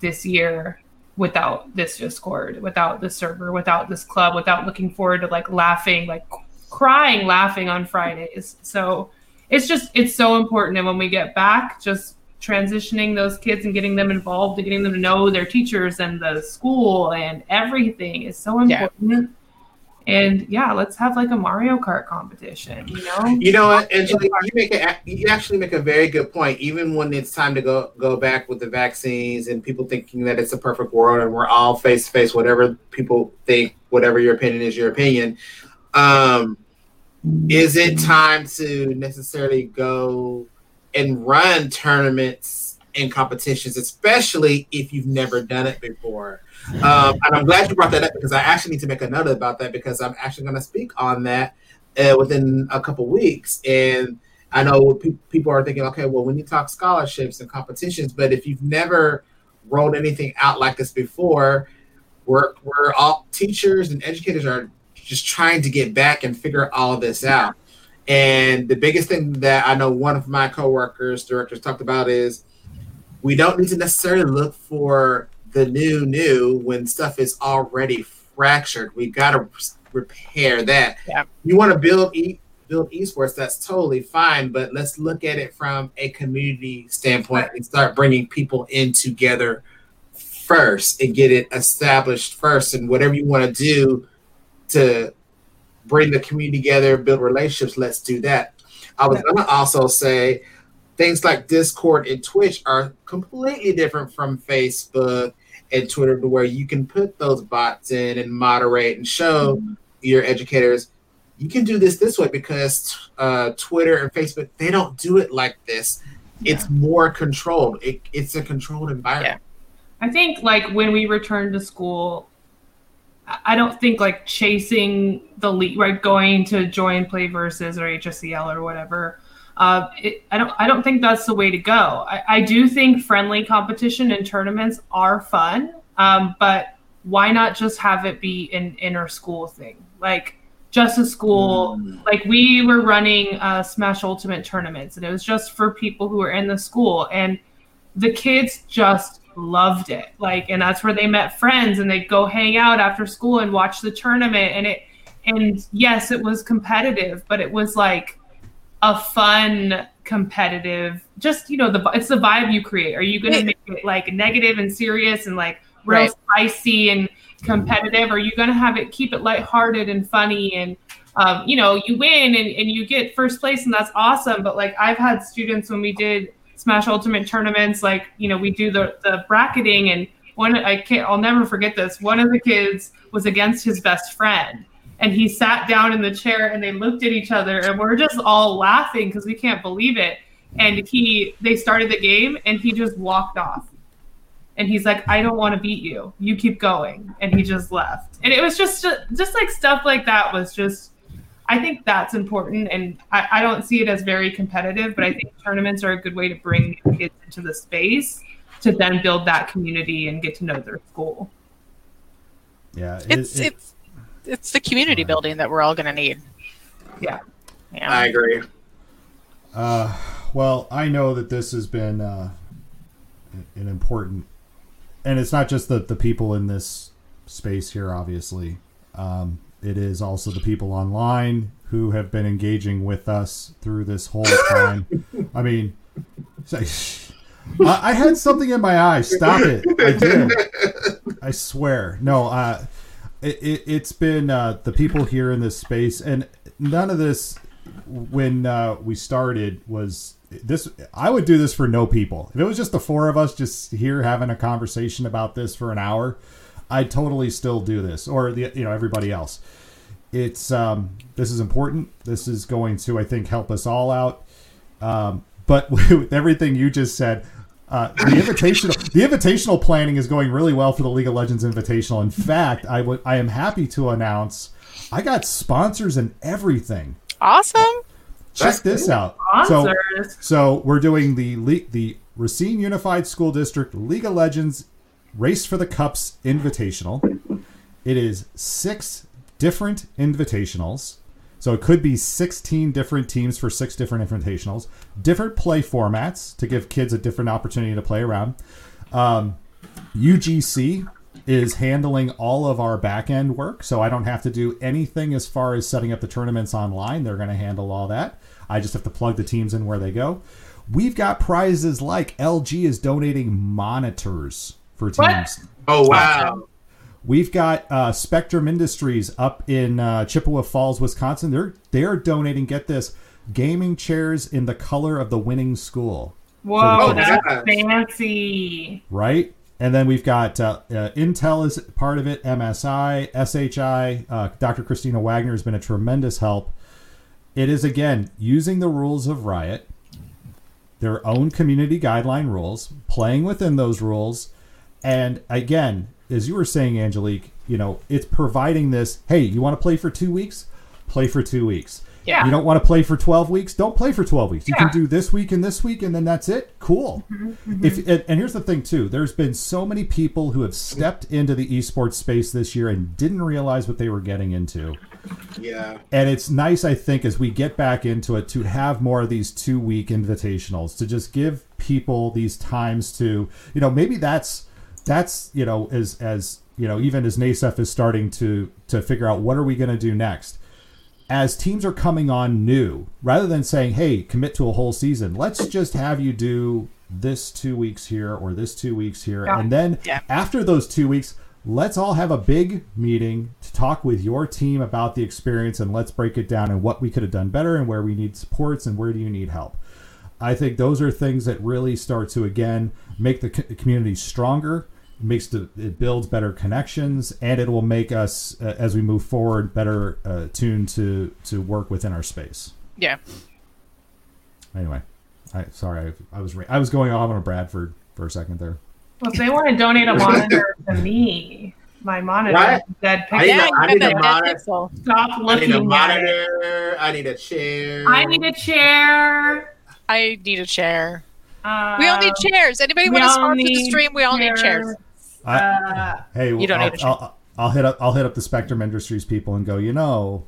S2: this year without this Discord, without this server, without this club, without looking forward to like laughing, like crying, laughing on Fridays. So it's just it's so important. And when we get back, just transitioning those kids and getting them involved and getting them to know their teachers and the school and everything is so
S3: Yeah.
S2: important. And yeah, let's have like a Mario Kart competition, you know?
S4: You know what, Angela, you make a, you actually make a very good point. Even when it's time to go go back with the vaccines and people thinking that it's a perfect world and we're all face to face, whatever people think, whatever your opinion is, your opinion. Um, is it time to necessarily go and run tournaments and competitions, especially if you've never done it before? Um, and I'm glad you brought that up because I actually need to make a note about that because I'm actually going to speak on that uh, within a couple weeks. And I know pe- people are thinking, okay, well, when you talk scholarships and competitions, but if you've never rolled anything out like this before, we're, we're all teachers and educators are just trying to get back and figure all this out. And the biggest thing that I know one of my coworkers, directors talked about is we don't need to necessarily look for the new new when stuff is already fractured. We got to repair that.
S3: Yeah.
S4: You want to build e- build esports, that's totally fine, but let's look at it from a community standpoint and start bringing people in together first and get it established first. And whatever you want to do to bring the community together, build relationships, let's do that. I was going to also say things like Discord and Twitch are completely different from Facebook and Twitter, to where you can put those bots in and moderate and show your educators you can do this this way because uh, Twitter and Facebook they don't do it like this. It's more controlled. It, it's a controlled environment.
S2: I think like when we return to school, I- don't think like chasing the lead, right? Going to join Play Versus or HSEL or whatever. Uh, it, I don't. I don't think that's the way to go. I, I do think friendly competition and tournaments are fun, um, but why not just have it be an inner school thing? Like just a school. Like we were running uh, Smash Ultimate tournaments, and it was just for people who were in the school, and the kids just loved it. Like, and that's where they met friends, and they'd go hang out after school and watch the tournament. And it, and yes, it was competitive, but it was like a fun competitive. Just you know, the it's the vibe you create. Are you going to make it like negative and serious and like real
S3: Right.
S2: spicy and competitive? Are you going to have it keep it lighthearted and funny and um, you know, you win and, and you get first place and that's awesome. But like I've had students when we did Smash Ultimate tournaments, like, you know, we do the, the bracketing and one I can't I'll never forget this. One of the kids was against his best friend and he sat down in the chair and they looked at each other and we're just all laughing because we can't believe it. And he they started the game and he just walked off. And he's like, I don't want to beat you. You keep going. And he just left. And it was just just like stuff like that was just I think that's important, and I, I don't see it as very competitive, but I think tournaments are a good way to bring kids into the space to then build that community and get to know their school.
S1: Yeah, it-
S3: It's
S1: it-
S3: it's it's the community building that we're all going to need.
S2: Yeah.
S3: Yeah.
S4: I agree.
S1: Uh, well, I know that this has been uh, an important, and it's not just the, the people in this space here, obviously. Um, it is also the people online who have been engaging with us through this whole time. I mean, I, had something in my eye. Stop it. I did. I swear. No, uh, it, it, it's been uh, the people here in this space, and none of this when uh, we started was this. I would do this for no people. If it was just the four of us just here having a conversation about this for an hour, I'd totally still do this, or the you know everybody else. It's um, this is important. This is going to I think help us all out. Um, but with everything you just said, uh, the invitational the invitational planning is going really well for the League of Legends Invitational. In fact, I would I am happy to announce I got sponsors and everything.
S3: Awesome.
S1: Check
S4: That's
S1: this
S4: cool.
S1: out. So so we're doing the Le- the Racine Unified School District League of Legends Race for the Cups Invitational. It is six different invitationals. So it could be 16 different teams for six different invitationals, different play formats to give kids a different opportunity to play around. Um, UGC is handling all of our back end work, so I don't have to do anything as far as setting up the tournaments online. They're going to handle all that. I just have to plug the teams in where they go. We've got prizes like LG is donating monitors for
S2: What?
S4: Oh wow!
S1: We've got uh, Spectrum Industries up in uh, Chippewa Falls, Wisconsin. They're they're donating. Get this, gaming chairs in the color of the winning school,
S2: Whoa,
S1: Oh,
S2: that's fancy.
S1: right? And then we've got uh, uh, Intel is part of it, MSI, SHI. Uh, Dr. Christina Wagner has been a tremendous help. It is again using the rules of Riot, their own community guideline rules, playing within those rules, and again, as you were saying, Angelique, you know, it's providing this. Hey, you want to play for two weeks? Play for two weeks.
S2: Yeah.
S1: You don't want to play for twelve weeks? Don't play for twelve weeks. You
S2: Yeah.
S1: can do this week and this week, and then that's it. Cool. Mm-hmm, mm-hmm. If and, and here's the thing too, there's been so many people who have stepped into the esports space this year and didn't realize what they were getting into
S4: Yeah,
S1: and it's nice i think as we get back into it to have more of these two week invitationals to just give people these times to you know maybe that's that's you know as as you know even as nasef is starting to to figure out what are we going to do next as teams are coming on new rather than saying hey commit to a whole season let's just have you do this two weeks here or this two weeks here
S2: Yeah.
S1: and then
S3: Yeah.
S1: after those two weeks let's all have a big meeting to talk with your team about the experience and let's break it down and what we could have done better and where we need supports and where do you need help i think those are things that really start to again make the community stronger makes the it builds better connections and it will make us uh, as we move forward better uh, tuned to to work within our space
S3: Yeah.
S1: anyway i sorry i, I was i was going off on a bradford for a second there
S2: Well, if they want to donate a monitor to me, my monitor
S4: What?
S2: is dead
S4: I need
S3: Yeah,
S4: a-
S3: you
S4: I
S3: got
S4: need a monitor.
S3: pixel.
S2: Stop
S4: I need a
S2: looking at it.
S4: monitor. I need a chair.
S2: I need a chair.
S3: I need a chair.
S2: Uh,
S3: We all need chairs. Anybody want to
S2: all
S3: sponsor the stream? We all need chairs.
S1: I-
S2: Uh,
S1: hey
S3: You don't
S1: I'll,
S3: need a
S1: I'll, I'll hit up i'll hit up the spectrum industries people and go you know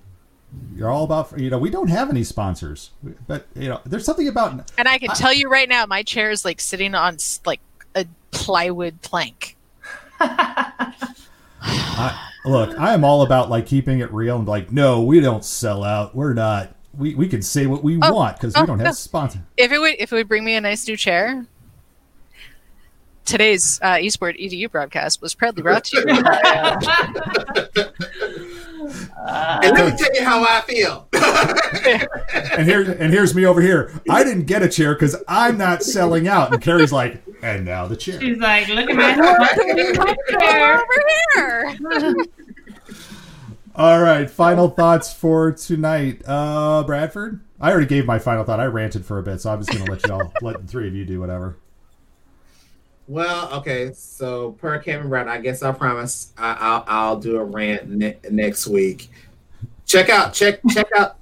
S1: you're all about you know we don't have any sponsors but you know there's something about
S3: And I can tell you right now, my chair is like sitting on like a plywood plank.
S1: I, look, I am all about like keeping it real and like, no, we don't sell out. We're not. We we can say what we
S3: Oh,
S1: want because
S3: oh,
S1: we don't have
S3: no.
S1: sponsor.
S3: If it would, if it would bring me a nice new chair. Today's uh, eSport EDU broadcast was proudly brought to you by uh,
S4: and let me tell you how I feel.
S1: And here and here's me over here. I didn't get a chair because I'm not selling out. And Carrie's like, and now the chair.
S2: she's like, look at my chair.
S3: over here.
S1: All right, final thoughts for tonight. Uh, Bradford. I already gave my final thought. I ranted for a bit, so I'm just gonna let y'all let the three of you do whatever.
S4: Well, okay. So per Kevin Brown, I guess I promise I, I'll I'll do a rant ne- next week. Check out check check out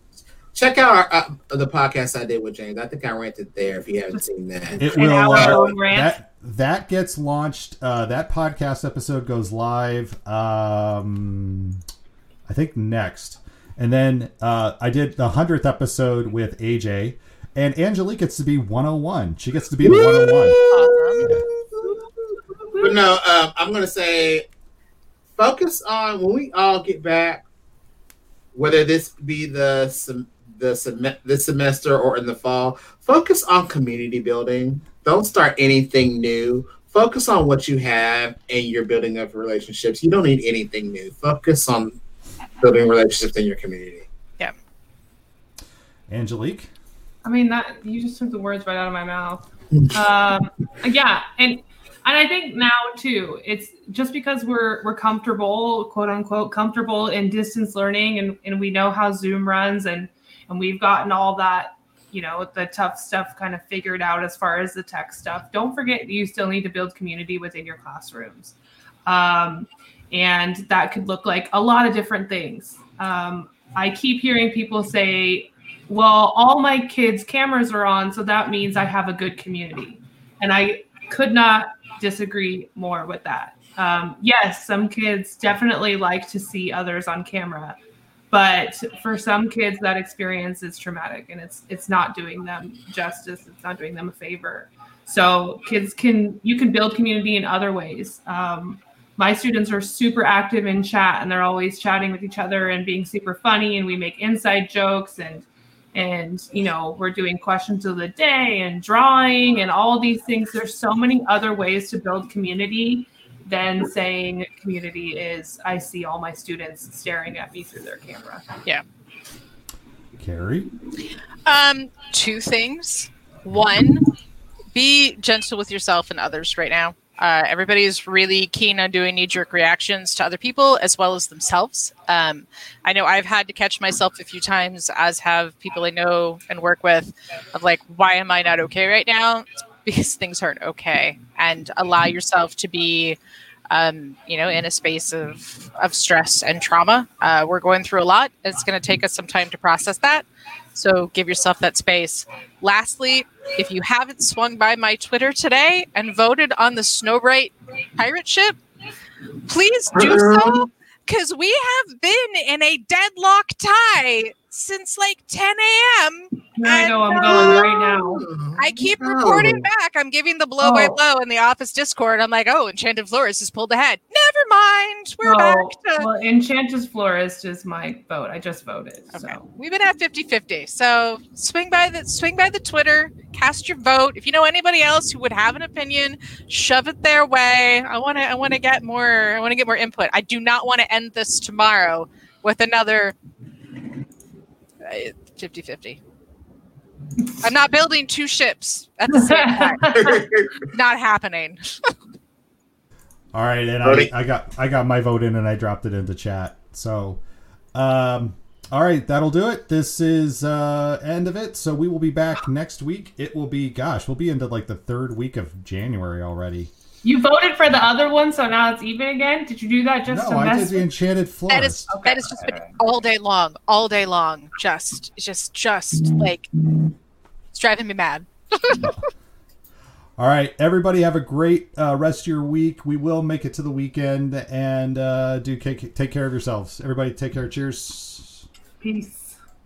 S4: check out our, uh, the podcast I did with James. I think I ranted there. If you haven't seen that,
S1: It
S2: And
S1: will. Uh, that that gets launched. Uh, that podcast episode goes live. Um, I think next, and then uh, I did the hundredth episode with AJ, and Angelique gets to be 101. She gets to be the 101.
S4: But no, um, I'm gonna say focus on when we all get back, whether this be the sem- the sem- this semester or in the fall. Focus on community building. Don't start anything new. Focus on what you have and you're building up relationships. You don't need anything new. Focus on building relationships in your community. Yeah.
S1: Angelique.
S2: I mean that you just took the words right out of my mouth. Um, yeah, and and I think now too, it's just because we're we're comfortable, quote unquote, comfortable in distance learning, and and we know how Zoom runs, and and we've gotten all that, you know, the tough stuff kind of figured out as far as the tech stuff. Don't forget, you still need to build community within your classrooms, um, and that could look like a lot of different things. Um, I keep hearing people say well, all my kids' cameras are on, so that means I have a good community. And I could not disagree more with that. Um, yes, some kids definitely like to see others on camera, but for some kids that experience is traumatic and it's it's not doing them justice it's not doing them a favor so kids can you can build community in other ways um, my students are super active in chat and they're always chatting with each other and being super funny and we make inside jokes and and you know we're doing questions of the day and drawing and all these things there's so many other ways to build community than saying community is I see all my students staring at me through their camera. Yeah.
S1: Carrie?
S3: Um, two things. One, be gentle with yourself and others right now. Uh, everybody's really keen on doing knee jerk reactions to other people as well as themselves. Um, I know I've had to catch myself a few times, as have people I know and work with, of like, why am I not okay right now? It's because things aren't okay. And allow yourself to be, um, you know, in a space of, of stress and trauma. Uh, we're going through a lot. It's going to take us some time to process that. So give yourself that space. Lastly, if you haven't swung by my Twitter today and voted on the Snowbright pirate ship, please do so because we have been in a deadlock tie since like 10 a.m.
S2: I know I'm
S3: And,
S2: going
S3: uh,
S2: right now.
S3: I keep
S4: No.
S3: reporting back. I'm giving the blow by
S2: Oh.
S3: blow in the office Discord. I'm like, oh, Enchanted Florist has pulled ahead. Never mind. We're
S2: Oh,
S3: back to.
S2: well, Enchanted Florist is my vote. I just voted.
S3: Okay.
S2: So
S3: We've been at 50-50. So swing by the swing by the Twitter, cast your vote. If you know anybody else who would have an opinion, shove it their way. I want to I want to get more I want to get more input. I do not want to end this tomorrow with another uh, 50-50. I'm not building two ships at the same time. not happening.
S1: All right, and I, I got I got my vote in and I dropped it into chat. So, um, all right, that'll do it. This is uh, end of it. So we will be back next week. It will be gosh, we'll be into like the third week of January already.
S2: You voted for the other one, so now it's even again. Did you do that just
S1: no,
S2: to
S1: I
S2: mess
S1: did the? Enchanted Florist.
S3: That is
S2: Okay.
S3: that has just been all day long, all day long. Just just just like it's driving me mad.
S1: All right, everybody, have a great uh, rest of your week. We will make it to the weekend, and uh, do take, take care of yourselves. Everybody, take care. Cheers.
S2: Peace.